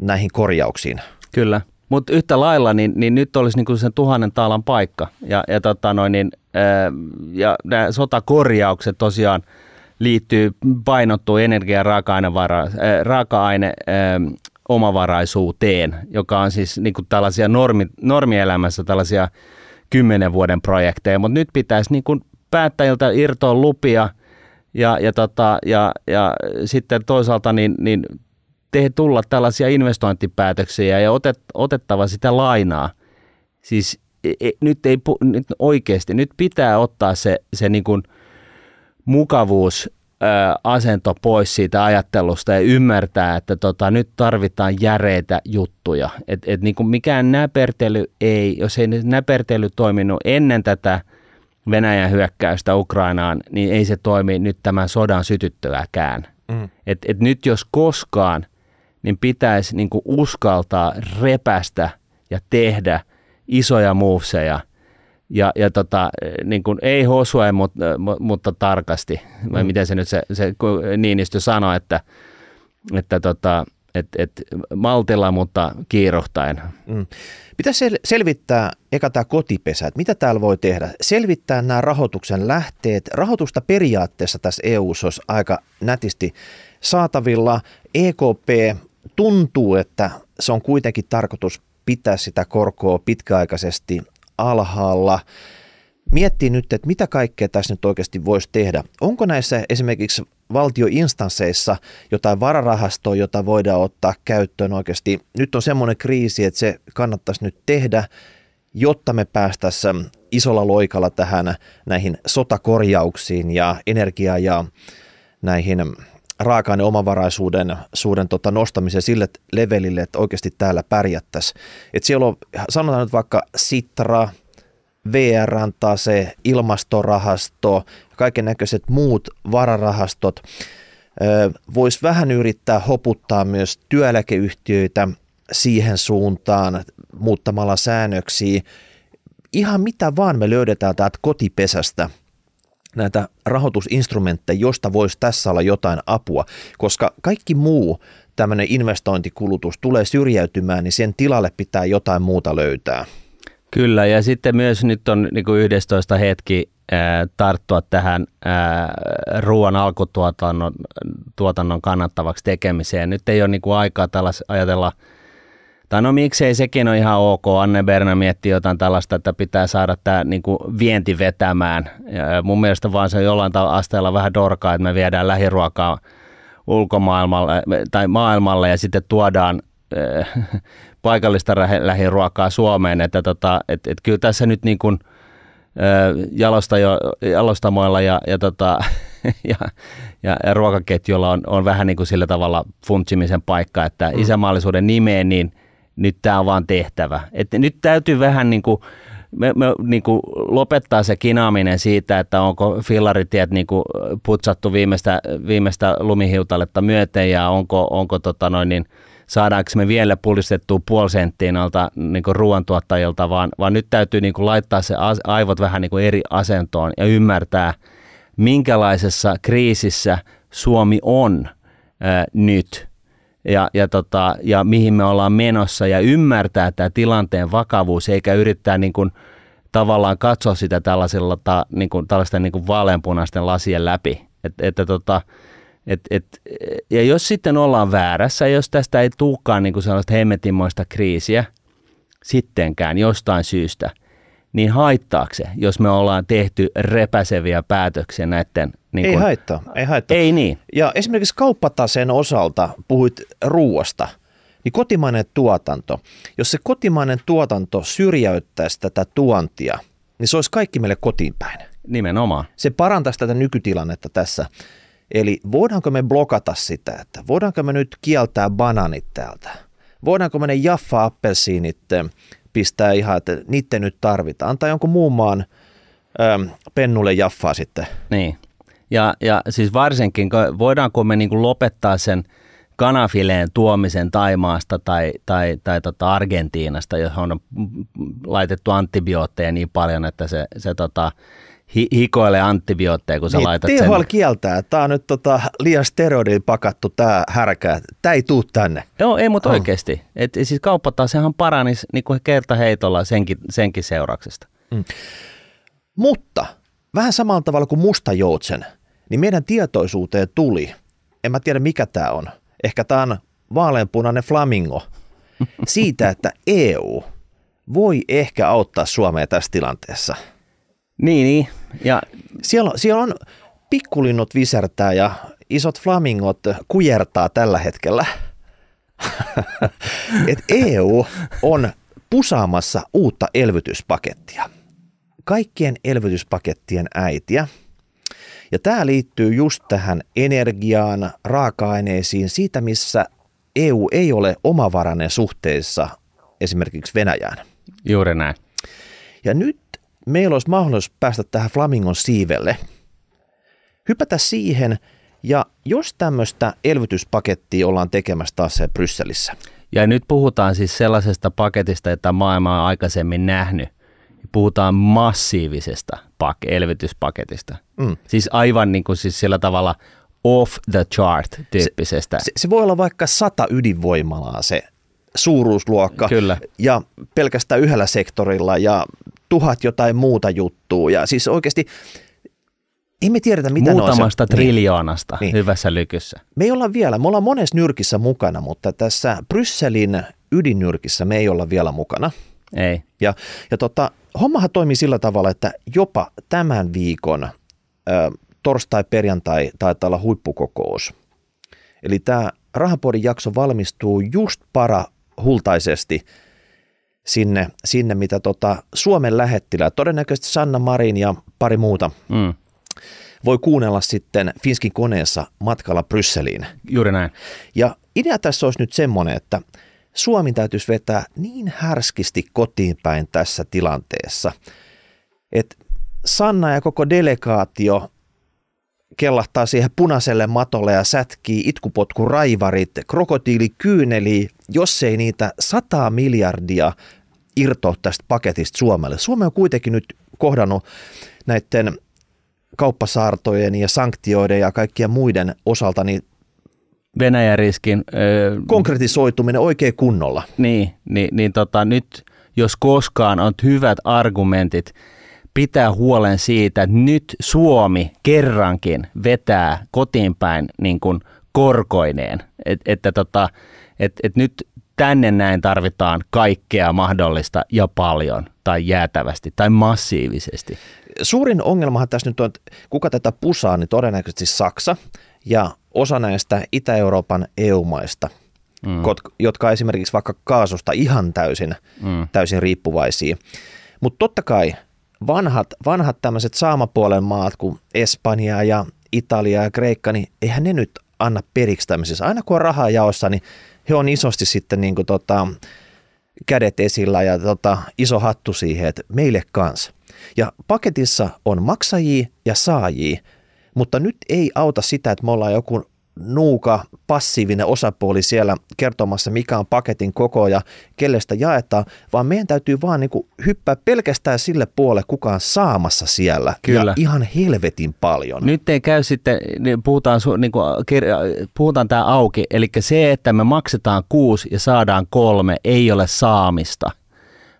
näihin korjauksiin. Kyllä, mutta yhtä lailla, niin, niin nyt olisi niinku sen tuhannen taalan paikka. Ja, ja, tota noin, niin, ja nämä sotakorjaukset tosiaan liittyy painottuu energia- ja raaka-aine, omavaraisuuteen, joka on siis niin kuin tällaisia normi, normielämässä tällaisia kymmenen vuoden projekteja, mutta nyt pitäisi niin kuin päättäjiltä irtoa lupia ja, ja, tota, ja, ja sitten toisaalta niin, niin te tulla tällaisia investointipäätöksiä ja otet, otettava sitä lainaa. Siis e, e, nyt ei nyt oikeasti, nyt pitää ottaa se, se niin kuin mukavuus asento pois siitä ajattelusta ja ymmärtää, että tota, nyt tarvitaan järeitä juttuja. Et, et niin kuin mikään näpertely ei, jos ei näpertely toiminut ennen tätä Venäjän hyökkäystä Ukrainaan, niin ei se toimi nyt tämän sodan sytyttyäkään. Mm. Et, et nyt jos koskaan, niin pitäisi niin kuin uskaltaa repästä ja tehdä isoja moveseja – ja, ja tota, niin kuin, ei hosue, mutta, mutta tarkasti. Vai mm. miten se nyt se, se Niinistö sanoi, että, että tota, et, et maltilla, mutta kiirohtaen. Mm. Pitäisi sel- selvittää eka tämä kotipesä, että mitä täällä voi tehdä. Selvittää nämä rahoituksen lähteet. Rahoitusta periaatteessa tässä EU olisi aika nätisti saatavilla. EKP tuntuu, että se on kuitenkin tarkoitus pitää sitä korkoa pitkäaikaisesti alhaalla. Miettii nyt, että mitä kaikkea tässä nyt oikeasti voisi tehdä. Onko näissä esimerkiksi valtioinstansseissa jotain vararahastoa, jota voidaan ottaa käyttöön oikeasti. Nyt on semmoinen kriisi, että se kannattaisi nyt tehdä, jotta me päästäisiin isolla loikalla tähän näihin sotakorjauksiin ja energia- ja näihin raaka omavaraisuuden suuden tota nostamiseen sille levelille, että oikeasti täällä pärjättäisiin. Et siellä on, sanotaan nyt vaikka Sitra, VR se ilmastorahasto, kaiken näköiset muut vararahastot. Voisi vähän yrittää hoputtaa myös työeläkeyhtiöitä siihen suuntaan muuttamalla säännöksiä. Ihan mitä vaan me löydetään täältä kotipesästä – näitä rahoitusinstrumentteja, josta voisi tässä olla jotain apua, koska kaikki muu tämmöinen investointikulutus tulee syrjäytymään, niin sen tilalle pitää jotain muuta löytää. Kyllä, ja sitten myös nyt on niin kuin 11 hetki tarttua tähän ruoan alkutuotannon tuotannon kannattavaksi tekemiseen. Nyt ei ole niin kuin aikaa tällais, ajatella – tai no miksei sekin on ihan ok. Anne Berna mietti jotain tällaista, että pitää saada tämä niin kuin vienti vetämään. Ja mun mielestä vaan se on jollain asteella vähän dorkaa, että me viedään lähiruokaa ulkomaailmalle tai maailmalle ja sitten tuodaan äh, paikallista lähiruokaa Suomeen. Että tota, et, et kyllä tässä nyt niin kuin, äh, jalosta jo, jalostamoilla ja, ja, tota, ja, ja, ja ruokaketjulla on, on vähän niin kuin sillä tavalla funtsimisen paikka, että mm. isämaallisuuden nimeen niin – nyt tämä on vaan tehtävä. Että nyt täytyy vähän niin kuin, me, me niin kuin lopettaa se kinaaminen siitä, että onko fillaritiet niin kuin putsattu viimeistä, viimeistä lumihiutaletta myöten ja onko, onko tota noin niin, saadaanko me vielä pullistettua puoli senttiin alta niin ruoantuottajilta, vaan, vaan nyt täytyy niin kuin laittaa se aivot vähän niin kuin eri asentoon ja ymmärtää, minkälaisessa kriisissä Suomi on ää, nyt – ja, ja, tota, ja mihin me ollaan menossa ja ymmärtää tämä tilanteen vakavuus eikä yrittää niin kuin, tavallaan katsoa sitä tällaisella, ta, niin kuin, tällaisten niin kuin vaaleanpunaisten lasien läpi. Et, että tota, et, et, ja jos sitten ollaan väärässä, jos tästä ei tulekaan niin kuin sellaista hemmetinmoista kriisiä sittenkään jostain syystä, niin haittaako se, jos me ollaan tehty repäseviä päätöksiä näiden niin ei kun, haittaa, ei haittaa. Ei niin. Ja esimerkiksi kauppataseen osalta puhuit ruuasta, niin kotimainen tuotanto. Jos se kotimainen tuotanto syrjäyttäisi tätä tuontia, niin se olisi kaikki meille kotiin päin. Nimenomaan. Se parantaisi tätä nykytilannetta tässä. Eli voidaanko me blokata sitä, että voidaanko me nyt kieltää bananit täältä? Voidaanko me ne jaffa-appelsiinit pistää ihan, että niitä nyt tarvitaan, tai jonkun muun maan äm, pennulle jaffaa sitten? Niin, ja, ja siis varsinkin, voidaanko me niin lopettaa sen kanafileen tuomisen Taimaasta tai, tai, tai tota Argentiinasta, johon on laitettu antibiootteja niin paljon, että se, se tota, hi, hikoilee antibiootteja, kun sä niin, laitat THL sen. kieltää, tämä on nyt tota, liian steroidiin pakattu tämä härkä, tämä ei tuu tänne. Joo, ei mutta oh. oikeasti. Et, siis kauppatasehan paranisi niin kuin kertaheitolla senkin, senkin seurauksesta. Mm. Mutta vähän samalla tavalla kuin musta joutsen, niin meidän tietoisuuteen tuli, en mä tiedä mikä tämä on, ehkä tämä on vaaleanpunainen flamingo, siitä, että EU voi ehkä auttaa Suomea tässä tilanteessa – niin, niin. Ja... Siellä, siellä on pikkulinnut visertää ja isot flamingot kujertaa tällä hetkellä. Et EU on pusaamassa uutta elvytyspakettia. Kaikkien elvytyspakettien äitiä. Ja tämä liittyy just tähän energiaan, raaka-aineisiin, siitä missä EU ei ole omavarainen suhteessa esimerkiksi Venäjään. Juuri näin. Ja nyt meillä olisi mahdollisuus päästä tähän Flamingon siivelle, hypätä siihen ja jos tämmöistä elvytyspakettia ollaan tekemässä taas se Brysselissä. Ja nyt puhutaan siis sellaisesta paketista, että maailma on aikaisemmin nähnyt. Puhutaan massiivisesta pak- elvytyspaketista. Mm. Siis aivan niin kuin siis sillä tavalla off the chart tyyppisestä. Se, se, se voi olla vaikka sata ydinvoimalaa se suuruusluokka. Kyllä. Ja pelkästään yhdellä sektorilla ja tuhat jotain muuta juttua. Ja siis oikeasti ei me tiedetä, mitä Muutamasta ne on triljoonasta niin. hyvässä lykyssä. Me ei olla vielä, me ollaan monessa nyrkissä mukana, mutta tässä Brysselin ydinnyrkissä me ei olla vielä mukana. Ei. Ja, ja tota, hommahan toimii sillä tavalla, että jopa tämän viikon torstai-perjantai taitaa olla huippukokous. Eli tämä Rahapodin jakso valmistuu just para hultaisesti sinne, sinne mitä tota Suomen lähettilä, todennäköisesti Sanna Marin ja pari muuta, mm. voi kuunnella sitten Finskin koneessa matkalla Brysseliin. Juuri näin. Ja idea tässä olisi nyt semmoinen, että Suomi täytyisi vetää niin härskisti kotiin päin tässä tilanteessa, että Sanna ja koko delegaatio kellahtaa siihen punaiselle matolle ja sätkii itkupotku raivarit, krokotiili kyyneli, jos ei niitä 100 miljardia irtoa tästä paketista Suomelle. Suomi on kuitenkin nyt kohdannut näiden kauppasaartojen ja sanktioiden ja kaikkien muiden osalta niin Venäjän riskin öö, konkretisoituminen oikein kunnolla. Niin, niin, niin tota, nyt jos koskaan on hyvät argumentit pitää huolen siitä, että nyt Suomi kerrankin vetää kotiin päin niin kuin korkoineen. Et, että tota, et, et nyt tänne näin tarvitaan kaikkea mahdollista ja paljon tai jäätävästi tai massiivisesti. Suurin ongelmahan tässä nyt on, että kuka tätä pusaa, niin todennäköisesti Saksa ja osa näistä Itä-Euroopan EU-maista, mm. jotka esimerkiksi vaikka kaasusta ihan täysin, mm. täysin riippuvaisia. Mutta totta kai vanhat, vanhat tämmöiset saamapuolen maat kuin Espanja ja Italia ja Kreikka, niin eihän ne nyt anna periksi tämmöisissä. Aina kun on rahaa jaossa, niin he on isosti sitten niin kuin tota, kädet esillä ja tota, iso hattu siihen, että meille kanssa. Ja paketissa on maksajia ja saajia, mutta nyt ei auta sitä, että me ollaan joku nuuka passiivinen osapuoli siellä kertomassa, mikä on paketin koko ja kelle sitä jaetaan, vaan meidän täytyy vaan niin kuin hyppää pelkästään sille puolelle, kuka on saamassa siellä. Kyllä. Ja ihan helvetin paljon. Nyt ei käy sitten, niin puhutaan, niin kuin, puhutaan tämä auki, eli se, että me maksetaan kuusi ja saadaan kolme, ei ole saamista –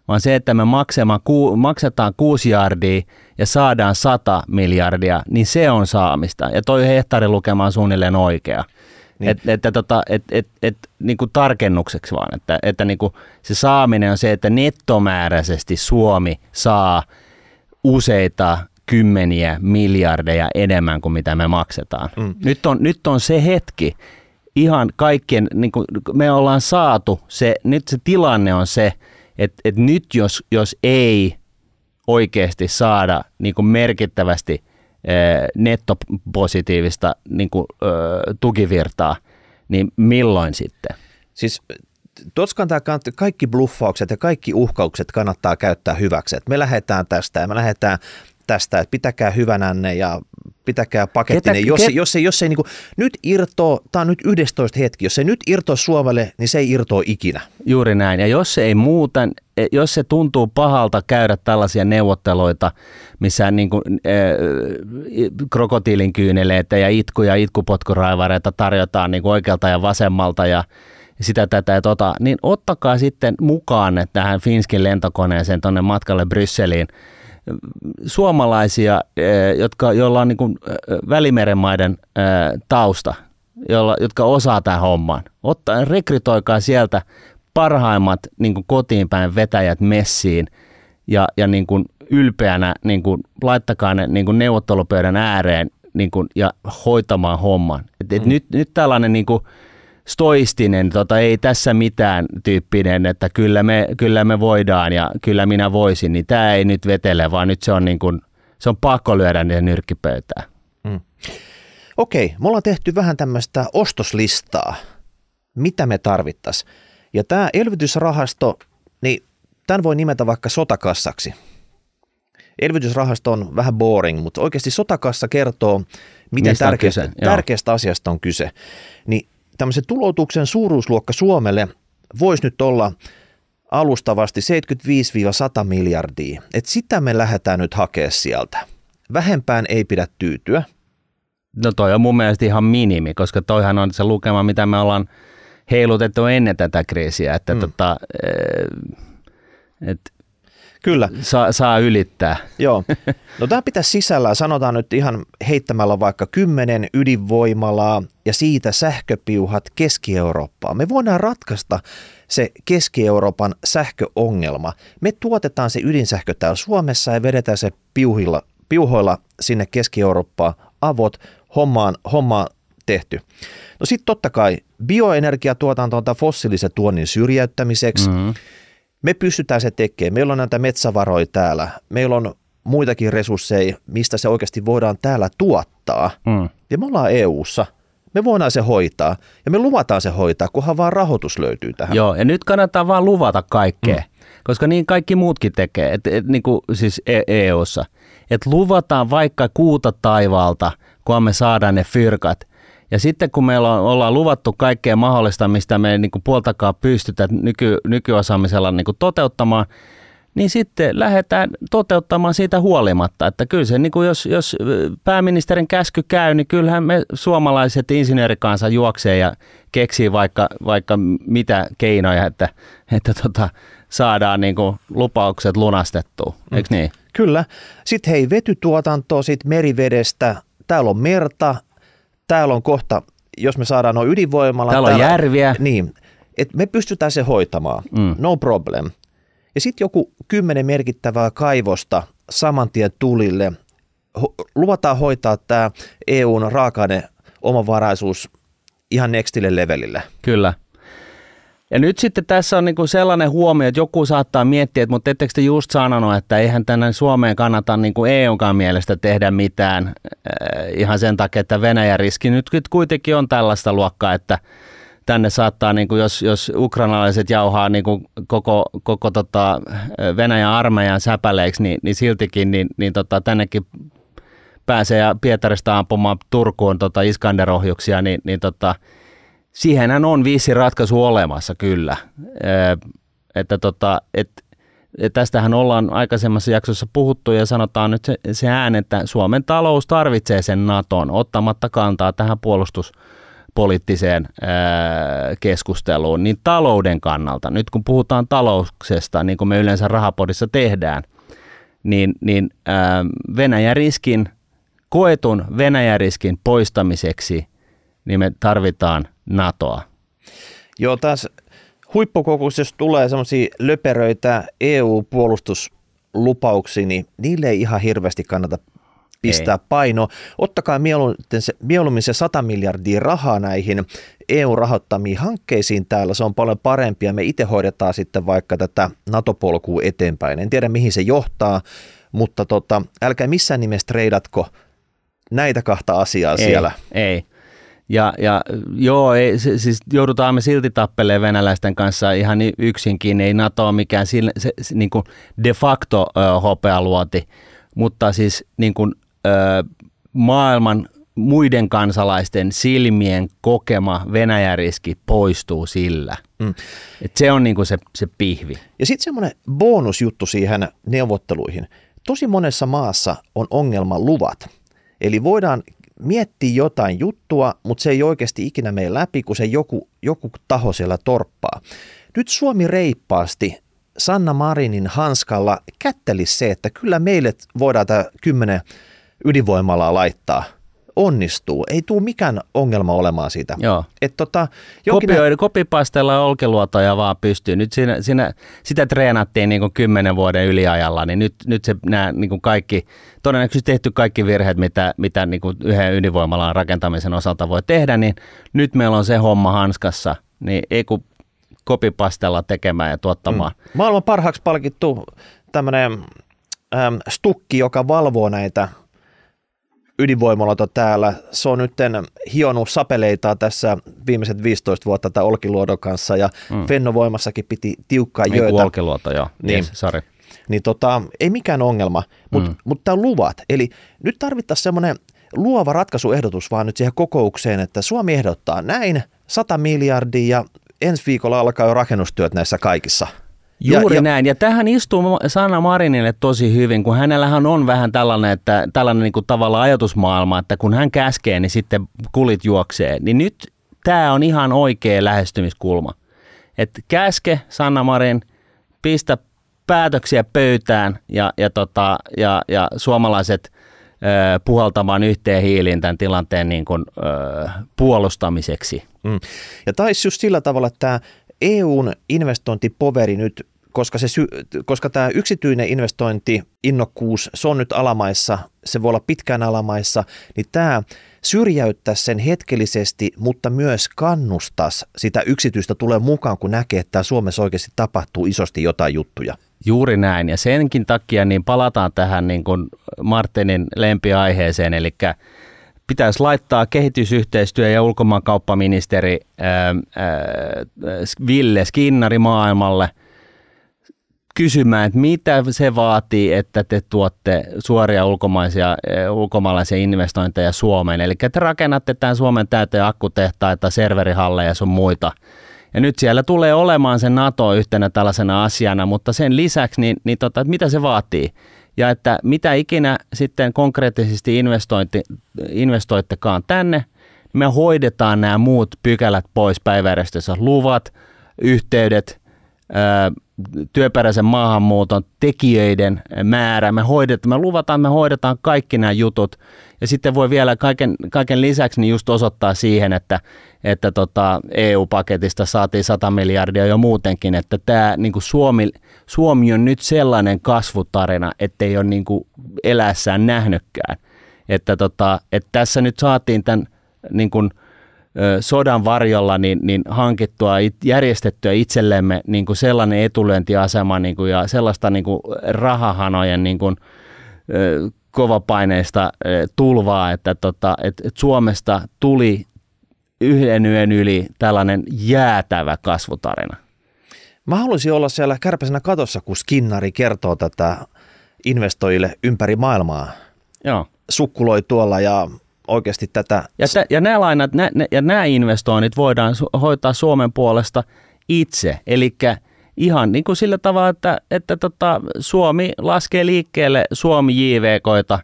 vaan se, että me maksetaan 6 jardia ja saadaan 100 miljardia, niin se on saamista. Ja toi hehtaarilukema on suunnilleen oikea. Niin. Et, että tota, et, et, et, niin kuin tarkennukseksi vaan, että, että niin kuin se saaminen on se, että nettomääräisesti Suomi saa useita kymmeniä miljardeja enemmän kuin mitä me maksetaan. Mm. Nyt, on, nyt on se hetki, ihan kaikkien, niin kuin me ollaan saatu se, nyt se tilanne on se, että et nyt jos, jos ei oikeasti saada niin kuin merkittävästi nettopositiivista niin kuin, tukivirtaa, niin milloin sitten? Siis Totskan tämä kaikki bluffaukset ja kaikki uhkaukset kannattaa käyttää hyväksi. me lähdetään tästä ja me lähdetään tästä, että pitäkää hyvänänne ja pitäkää pakettinen. Ketä, jos, ket... jos, ei, jos ei niin kuin, nyt irtoo, tämä on nyt 11 hetki, jos se nyt irtoo Suomelle, niin se ei irtoa ikinä. Juuri näin. Ja jos se ei muuten, e, jos se tuntuu pahalta käydä tällaisia neuvotteluita, missä niin kuin, äh, krokotiilin kyyneleitä ja itku- ja itkupotkuraivareita tarjotaan niin kuin oikealta ja vasemmalta ja sitä, tätä ja tota, niin ottakaa sitten mukaan tähän Finskin lentokoneeseen tuonne matkalle Brysseliin suomalaisia, eh, jotka, joilla on niin kuin eh, Välimeren maiden eh, tausta, jolla, jotka osaa tämän homman. Ottaa, rekrytoikaa sieltä parhaimmat niin kuin kotiin päin vetäjät messiin ja, ja niin kuin ylpeänä niin kuin, laittakaa ne niin kuin neuvottelupöydän ääreen niin kuin, ja hoitamaan homman. Et, et mm. nyt, nyt tällainen niin kuin, stoistinen, tota, ei tässä mitään tyyppinen, että kyllä me, kyllä me voidaan ja kyllä minä voisin, niin tämä ei nyt vetele, vaan nyt se on, niin kuin, se on pakko lyödä niiden nyrkkipöytään. Mm. Okei, me ollaan tehty vähän tämmöistä ostoslistaa, mitä me tarvittaisiin. Ja tämä elvytysrahasto, niin tämän voi nimetä vaikka sotakassaksi. Elvytysrahasto on vähän boring, mutta oikeasti sotakassa kertoo, miten tärkeästä, tärkeästä asiasta on kyse. Niin tämmöisen tuloutuksen suuruusluokka Suomelle voisi nyt olla alustavasti 75-100 miljardia. Et sitä me lähdetään nyt hakemaan sieltä. Vähempään ei pidä tyytyä. No toi on mun mielestä ihan minimi, koska toihan on se lukema, mitä me ollaan heilutettu ennen tätä kriisiä, että mm. tota, eh, et Kyllä. Saa, saa ylittää. Joo. No tämä pitäisi sisällä, sanotaan nyt ihan heittämällä vaikka kymmenen ydinvoimalaa ja siitä sähköpiuhat Keski-Eurooppaan. Me voidaan ratkaista se Keski-Euroopan sähköongelma. Me tuotetaan se ydinsähkö täällä Suomessa ja vedetään se piuhilla, piuhoilla sinne Keski-Eurooppaan avot, hommaan, hommaan tehty. No sitten totta kai bioenergiatuotanto on fossiilisen tuonnin syrjäyttämiseksi. Mm-hmm me pystytään se tekemään. Meillä on näitä metsävaroja täällä. Meillä on muitakin resursseja, mistä se oikeasti voidaan täällä tuottaa. Mm. Ja me ollaan EU-ssa. Me voidaan se hoitaa ja me luvataan se hoitaa, kunhan vaan rahoitus löytyy tähän. Joo, ja nyt kannattaa vaan luvata kaikkea, mm. koska niin kaikki muutkin tekee, et, et, niin kuin siis EU-ssa. E että luvataan vaikka kuuta taivaalta, kun me saadaan ne fyrkat – ja sitten kun meillä on, ollaan luvattu kaikkea mahdollista, mistä me ei niin kuin puoltakaan pystytä nyky, nykyosaamisella niin kuin toteuttamaan, niin sitten lähdetään toteuttamaan siitä huolimatta. Että kyllä se, niin kuin jos, jos pääministerin käsky käy, niin kyllähän me suomalaiset insinöörikansa juoksee ja keksii vaikka, vaikka mitä keinoja, että, että tota, saadaan niin kuin lupaukset lunastettua, eikö mm. niin? Kyllä. Sitten hei, vetytuotanto sit merivedestä, täällä on merta, täällä on kohta, jos me saadaan nuo ydinvoimalla. Täällä on täällä, järviä. Niin, että me pystytään se hoitamaan, mm. no problem. Ja sitten joku kymmenen merkittävää kaivosta saman tien tulille. Ho- luvataan hoitaa tämä EUn raaka omavaraisuus ihan nextille levelille. Kyllä. Ja nyt sitten tässä on niinku sellainen huomio, että joku saattaa miettiä, että mutta ettekö te just sanonut, että eihän tänne Suomeen kannata niinku EUnkaan mielestä tehdä mitään äh, ihan sen takia, että Venäjän riski nyt kuitenkin on tällaista luokkaa, että tänne saattaa, niin jos, jos ukrainalaiset jauhaa niin koko, koko tota Venäjän armeijan säpäleiksi, niin, niin siltikin niin, niin tota, tännekin pääsee Pietarista ampumaan Turkuun tota Iskander-ohjuksia, niin, niin tota, siihenhän on viisi ratkaisu olemassa kyllä. Että tota, et, tästähän ollaan aikaisemmassa jaksossa puhuttu ja sanotaan nyt se, se ään, että Suomen talous tarvitsee sen Naton ottamatta kantaa tähän puolustuspoliittiseen ää, keskusteluun, niin talouden kannalta, nyt kun puhutaan talouksesta, niin kuin me yleensä rahapodissa tehdään, niin, niin Venäjän riskin, koetun Venäjän riskin poistamiseksi, niin me tarvitaan NATOa. Joo, taas huippukokous, jos tulee semmoisia löperöitä EU-puolustuslupauksiin, niin niille ei ihan hirveästi kannata pistää ei. paino. Ottakaa mieluummin se 100 miljardia rahaa näihin EU-rahoittamiin hankkeisiin täällä. Se on paljon parempia. Me itse hoidetaan sitten vaikka tätä NATO-polkua eteenpäin. En tiedä mihin se johtaa, mutta tota, älkää missään nimessä treidatko näitä kahta asiaa ei, siellä. Ei. Ja, ja joo, ei, siis joudutaan me silti tappeleen venäläisten kanssa ihan yksinkin. Ei NATO ole mikään sille, se, se, niin kuin de facto ö, hopealuoti, mutta siis niin kuin, ö, maailman muiden kansalaisten silmien kokema Venäjä-riski poistuu sillä. Mm. Et se on niinku se, se pihvi. Ja sitten semmoinen bonusjuttu siihen neuvotteluihin. Tosi monessa maassa on ongelma luvat. Eli voidaan miettiä jotain juttua, mutta se ei oikeasti ikinä mene läpi, kun se joku, joku taho siellä torppaa. Nyt Suomi reippaasti Sanna Marinin hanskalla kätteli se, että kyllä meille voidaan tämä kymmenen ydinvoimalaa laittaa – onnistuu. Ei tule mikään ongelma olemaan siitä. Joo. Et tota, jonkin... Kopioida, kopipastella olkiluotoja vaan pystyy. Nyt siinä, siinä, sitä treenattiin niin kuin kymmenen vuoden yliajalla, niin nyt, nyt se nämä niin kuin kaikki, todennäköisesti tehty kaikki virheet, mitä, mitä niin kuin yhden ydinvoimalan rakentamisen osalta voi tehdä, niin nyt meillä on se homma hanskassa, niin ei kun kopipastella tekemään ja tuottamaan. Mm. Maailman parhaaksi palkittu tämmöinen ähm, stukki, joka valvoo näitä ydinvoimalata täällä. Se on nyt hionut sapeleita tässä viimeiset 15 vuotta tämän Olkiluodon kanssa ja mm. Fennovoimassakin piti tiukkaa niin jöötä. Olkiluoto, joo. Niin, yes, sorry. Niin tota, ei mikään ongelma, mutta mm. mut tämä luvat. Eli nyt tarvittaisiin semmoinen luova ratkaisuehdotus vaan nyt siihen kokoukseen, että Suomi ehdottaa näin 100 miljardia ja ensi viikolla alkaa jo rakennustyöt näissä kaikissa. Juuri ja, ja, näin. Ja tähän istuu Sanna Marinille tosi hyvin, kun hänellähän on vähän tällainen, että, tällainen niin kuin tavalla ajatusmaailma, että kun hän käskee, niin sitten kulit juoksee. Niin nyt tämä on ihan oikea lähestymiskulma. Että käske Sanna Marin, pistä päätöksiä pöytään ja, ja, tota, ja, ja suomalaiset ö, puhaltamaan yhteen hiiliin tämän tilanteen niin kuin, ö, puolustamiseksi. Mm. Ja taisi just sillä tavalla, että tämä EUn investointipoveri nyt koska, se, koska tämä yksityinen investointi, innokkuus, se on nyt alamaissa, se voi olla pitkään alamaissa, niin tämä syrjäyttää sen hetkellisesti, mutta myös kannustas sitä yksityistä tulee mukaan, kun näkee, että Suomessa oikeasti tapahtuu isosti jotain juttuja. Juuri näin, ja senkin takia niin palataan tähän niin kuin Martinin lempiaiheeseen, eli pitäisi laittaa kehitysyhteistyö- ja ulkomaankauppaministeri ää, ää, Ville Skinnari maailmalle – kysymään, että mitä se vaatii, että te tuotte suoria ulkomaisia, ulkomaalaisia investointeja Suomeen. Eli te rakennatte tämän Suomen täyteen akkutehtaita, serverihalleja ja sun muita. Ja nyt siellä tulee olemaan se NATO yhtenä tällaisena asiana, mutta sen lisäksi, niin, niin tota, että mitä se vaatii? Ja että mitä ikinä sitten konkreettisesti investointi, investoittekaan tänne, me hoidetaan nämä muut pykälät pois päiväjärjestössä, luvat, yhteydet, työperäisen maahanmuuton tekijöiden määrä. Me, hoidetaan, me luvataan, me hoidetaan kaikki nämä jutut. Ja sitten voi vielä kaiken, kaiken lisäksi niin just osoittaa siihen, että, että tota EU-paketista saatiin 100 miljardia jo muutenkin, että tämä niin kuin Suomi, Suomi on nyt sellainen kasvutarina, ettei ole niin elässään nähnytkään. Että, tota, että tässä nyt saatiin tämän niin kuin – sodan varjolla niin, niin hankittua, järjestettyä itsellemme niin kuin sellainen etulyöntiasema niin kuin, ja sellaista niin kuin rahahanojen niin kuin, kovapaineista tulvaa, että, tota, että, Suomesta tuli yhden yön yli tällainen jäätävä kasvutarina. Mä haluaisin olla siellä kärpäisenä katossa, kun Skinnari kertoo tätä investoijille ympäri maailmaa. Joo. Sukkuloi tuolla ja oikeasti tätä. Ja, t- ja nämä lainat nä, nä, ja nämä investoinnit voidaan su- hoitaa Suomen puolesta itse. Eli ihan niin kuin sillä tavalla, että, että tota, Suomi laskee liikkeelle Suomi JVKita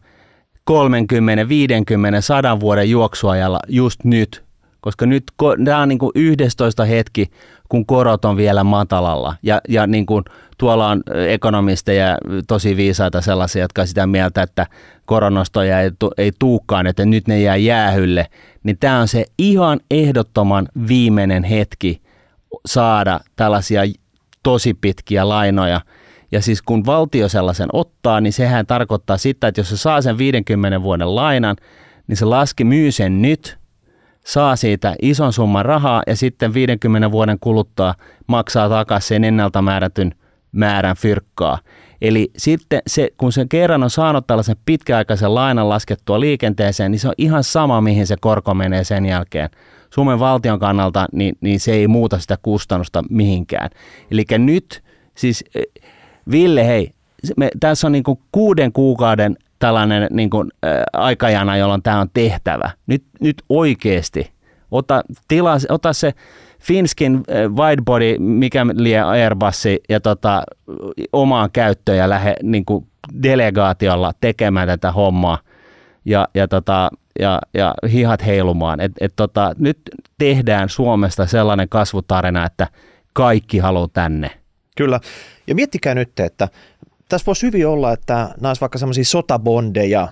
30, 50, 100 vuoden juoksuajalla just nyt, koska nyt tämä on niin kuin 11 hetki, kun korot on vielä matalalla. Ja, ja niin kuin tuolla on ekonomisteja tosi viisaita sellaisia, jotka sitä mieltä, että koronastoja ei, ei tuukaan, että nyt ne jää jäähylle. Niin tämä on se ihan ehdottoman viimeinen hetki saada tällaisia tosi pitkiä lainoja. Ja siis kun valtio sellaisen ottaa, niin sehän tarkoittaa sitä, että jos se saa sen 50 vuoden lainan, niin se laski myy sen nyt – saa siitä ison summan rahaa ja sitten 50 vuoden kuluttua maksaa takaisin sen ennalta määrätyn määrän fyrkkaa. Eli sitten se, kun se kerran on saanut tällaisen pitkäaikaisen lainan laskettua liikenteeseen, niin se on ihan sama, mihin se korko menee sen jälkeen. Suomen valtion kannalta niin, niin se ei muuta sitä kustannusta mihinkään. Eli nyt siis, eh, Ville, hei, me, tässä on niin kuin kuuden kuukauden tällainen niin kuin, ä, aikajana, jolloin tämä on tehtävä. Nyt, nyt oikeasti ota, tila, ota se Finskin widebody, mikä lie Airbus ja tota, omaan käyttöön ja lähde niin kuin delegaatiolla tekemään tätä hommaa ja, ja, tota, ja, ja hihat heilumaan. Et, et tota, nyt tehdään Suomesta sellainen kasvutarina, että kaikki haluaa tänne. Kyllä. Ja miettikää nyt, että tässä voisi hyvin olla, että nämä olisi vaikka sellaisia sotabondeja,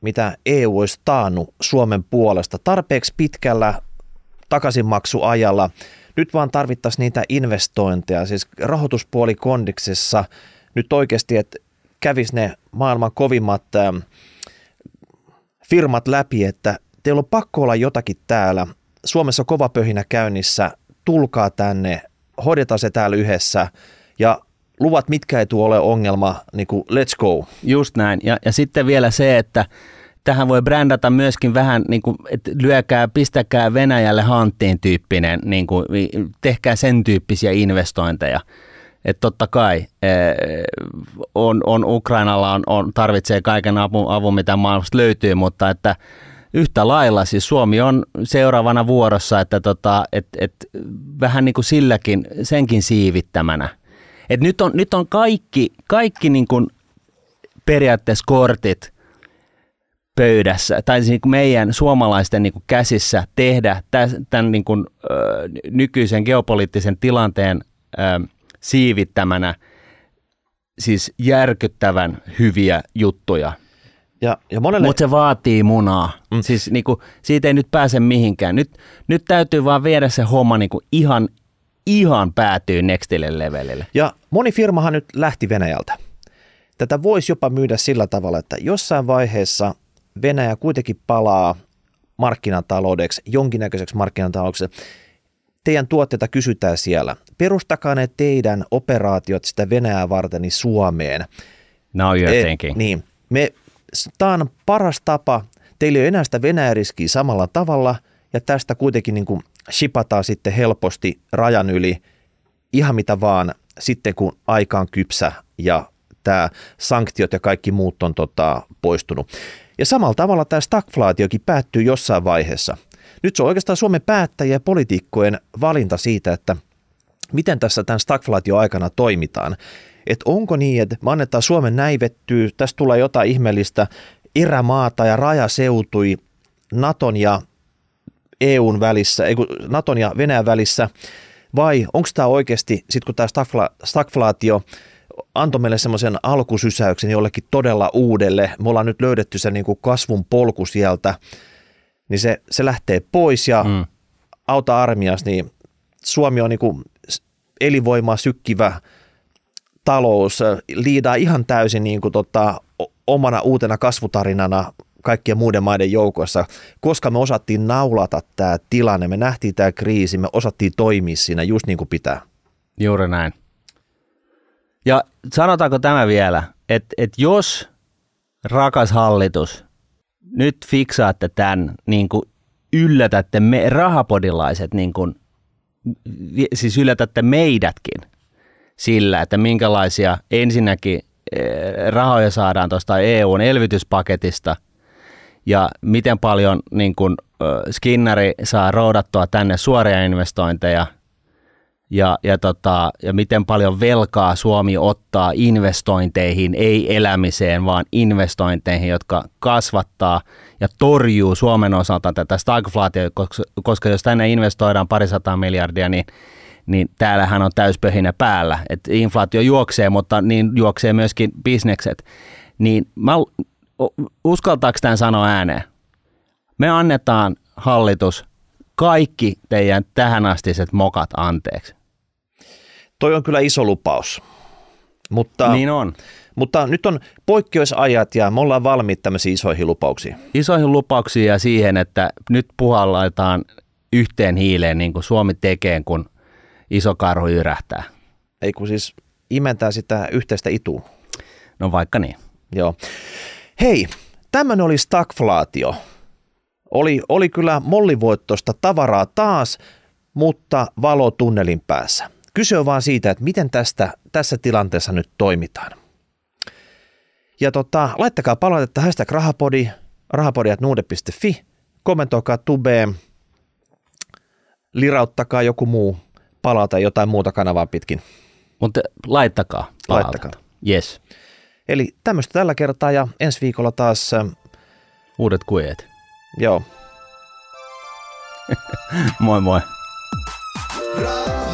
mitä EU olisi taannut Suomen puolesta tarpeeksi pitkällä takaisinmaksuajalla. Nyt vaan tarvittaisiin niitä investointeja, siis rahoituspuoli kondiksessa nyt oikeasti, että kävisi ne maailman kovimmat ähm, firmat läpi, että teillä on pakko olla jotakin täällä. Suomessa kova pöhinä käynnissä, tulkaa tänne, hoidetaan se täällä yhdessä ja luvat, mitkä ei tule ole ongelma, niin kuin let's go. Just näin. Ja, ja sitten vielä se, että tähän voi brändätä myöskin vähän, niin kuin, että lyökää, pistäkää Venäjälle hanttiin tyyppinen, niin kuin, tehkää sen tyyppisiä investointeja. Että totta kai eh, on, on Ukrainalla on, on, tarvitsee kaiken avun, avun, mitä maailmasta löytyy, mutta että yhtä lailla siis Suomi on seuraavana vuorossa, että tota, et, et, vähän niin kuin silläkin, senkin siivittämänä. Et nyt, on, nyt on kaikki, kaikki niin kuin periaatteessa kortit – pöydässä, tai siis niin kuin meidän suomalaisten niin kuin käsissä tehdä tämän niin kuin, ö, nykyisen geopoliittisen tilanteen ö, siivittämänä siis järkyttävän hyviä juttuja. Ja, ja monelle... Mutta se vaatii munaa. Mm. Siis niin kuin, siitä ei nyt pääse mihinkään. Nyt, nyt täytyy vaan viedä se homma niin kuin ihan, ihan päätyy nextille levelille. Ja moni firmahan nyt lähti Venäjältä. Tätä voisi jopa myydä sillä tavalla, että jossain vaiheessa Venäjä kuitenkin palaa markkinataloudeksi, jonkinnäköiseksi markkinataloudeksi. Teidän tuotteita kysytään siellä. Perustakaa ne teidän operaatiot sitä Venäjää varten niin Suomeen. Now you're e, thinking. Niin. Me, tämä on paras tapa. Teillä ei ole enää sitä Venäjä-riskiä samalla tavalla, ja tästä kuitenkin niin kuin shipataan sitten helposti rajan yli ihan mitä vaan sitten, kun aika on kypsä ja tämä sanktiot ja kaikki muut on tota, poistunut. Ja samalla tavalla tämä stagflaatiokin päättyy jossain vaiheessa. Nyt se on oikeastaan Suomen päättäjien ja poliitikkojen valinta siitä, että miten tässä tämän stagflaatio aikana toimitaan. Että onko niin, että me annetaan Suomen näivettyä, tästä tulee jotain ihmeellistä erämaata ja rajaseutui Naton ja EUn välissä, ei Naton ja Venäjän välissä, vai onko tämä oikeasti, sitten kun tämä stagflaatio antoi meille semmoisen alkusysäyksen jollekin todella uudelle. Me ollaan nyt löydetty se niin kuin kasvun polku sieltä, niin se, se lähtee pois ja mm. auta armias, niin Suomi on niin kuin elinvoimaa sykkivä talous, liidaa ihan täysin niin kuin tota, omana uutena kasvutarinana kaikkien muiden maiden joukossa, koska me osattiin naulata tämä tilanne, me nähtiin tämä kriisi, me osattiin toimia siinä just niin kuin pitää. Juuri näin. Ja sanotaanko tämä vielä, että, että jos rakas hallitus, nyt fiksaatte tämän, niin kuin yllätätte me rahapodilaiset, niin kuin, siis yllätätte meidätkin sillä, että minkälaisia ensinnäkin eh, rahoja saadaan tuosta EUn elvytyspaketista ja miten paljon niin kuin, Skinnari saa roudattua tänne suoria investointeja – ja, ja, tota, ja miten paljon velkaa Suomi ottaa investointeihin, ei elämiseen, vaan investointeihin, jotka kasvattaa ja torjuu Suomen osalta tätä stagflaatiota, koska, koska jos tänne investoidaan parisataa miljardia, niin, niin täällähän on täyspöhinä päällä. Et inflaatio juoksee, mutta niin juoksee myöskin bisnekset. Niin mä, uskaltaako tämän sanoa ääneen? Me annetaan hallitus kaikki teidän tähänastiset mokat anteeksi. Toi on kyllä iso lupaus. Mutta, niin on. Mutta nyt on poikkeusajat ja me ollaan valmiit tämmöisiin isoihin lupauksiin. Isoihin lupauksiin ja siihen, että nyt puhalletaan yhteen hiileen niin kuin Suomi tekee, kun iso karhu yrähtää. Ei kun siis imentää sitä yhteistä itua. No vaikka niin. Joo. Hei, tämmöinen oli stagflaatio. Oli, oli kyllä mollivoittoista tavaraa taas, mutta valo tunnelin päässä. Kyse on vaan siitä, että miten tästä, tässä tilanteessa nyt toimitaan. Ja tota, laittakaa palautetta hashtag rahapodi, rahapodi.nuude.fi, kommentoikaa tubeen, lirauttakaa joku muu palata jotain muuta kanavaa pitkin. Mutta laittakaa. Palautetta. Laittakaa. Yes. Eli tämmöistä tällä kertaa ja ensi viikolla taas... Ähm, Uudet kueet. Joo. moi moi. Bravo.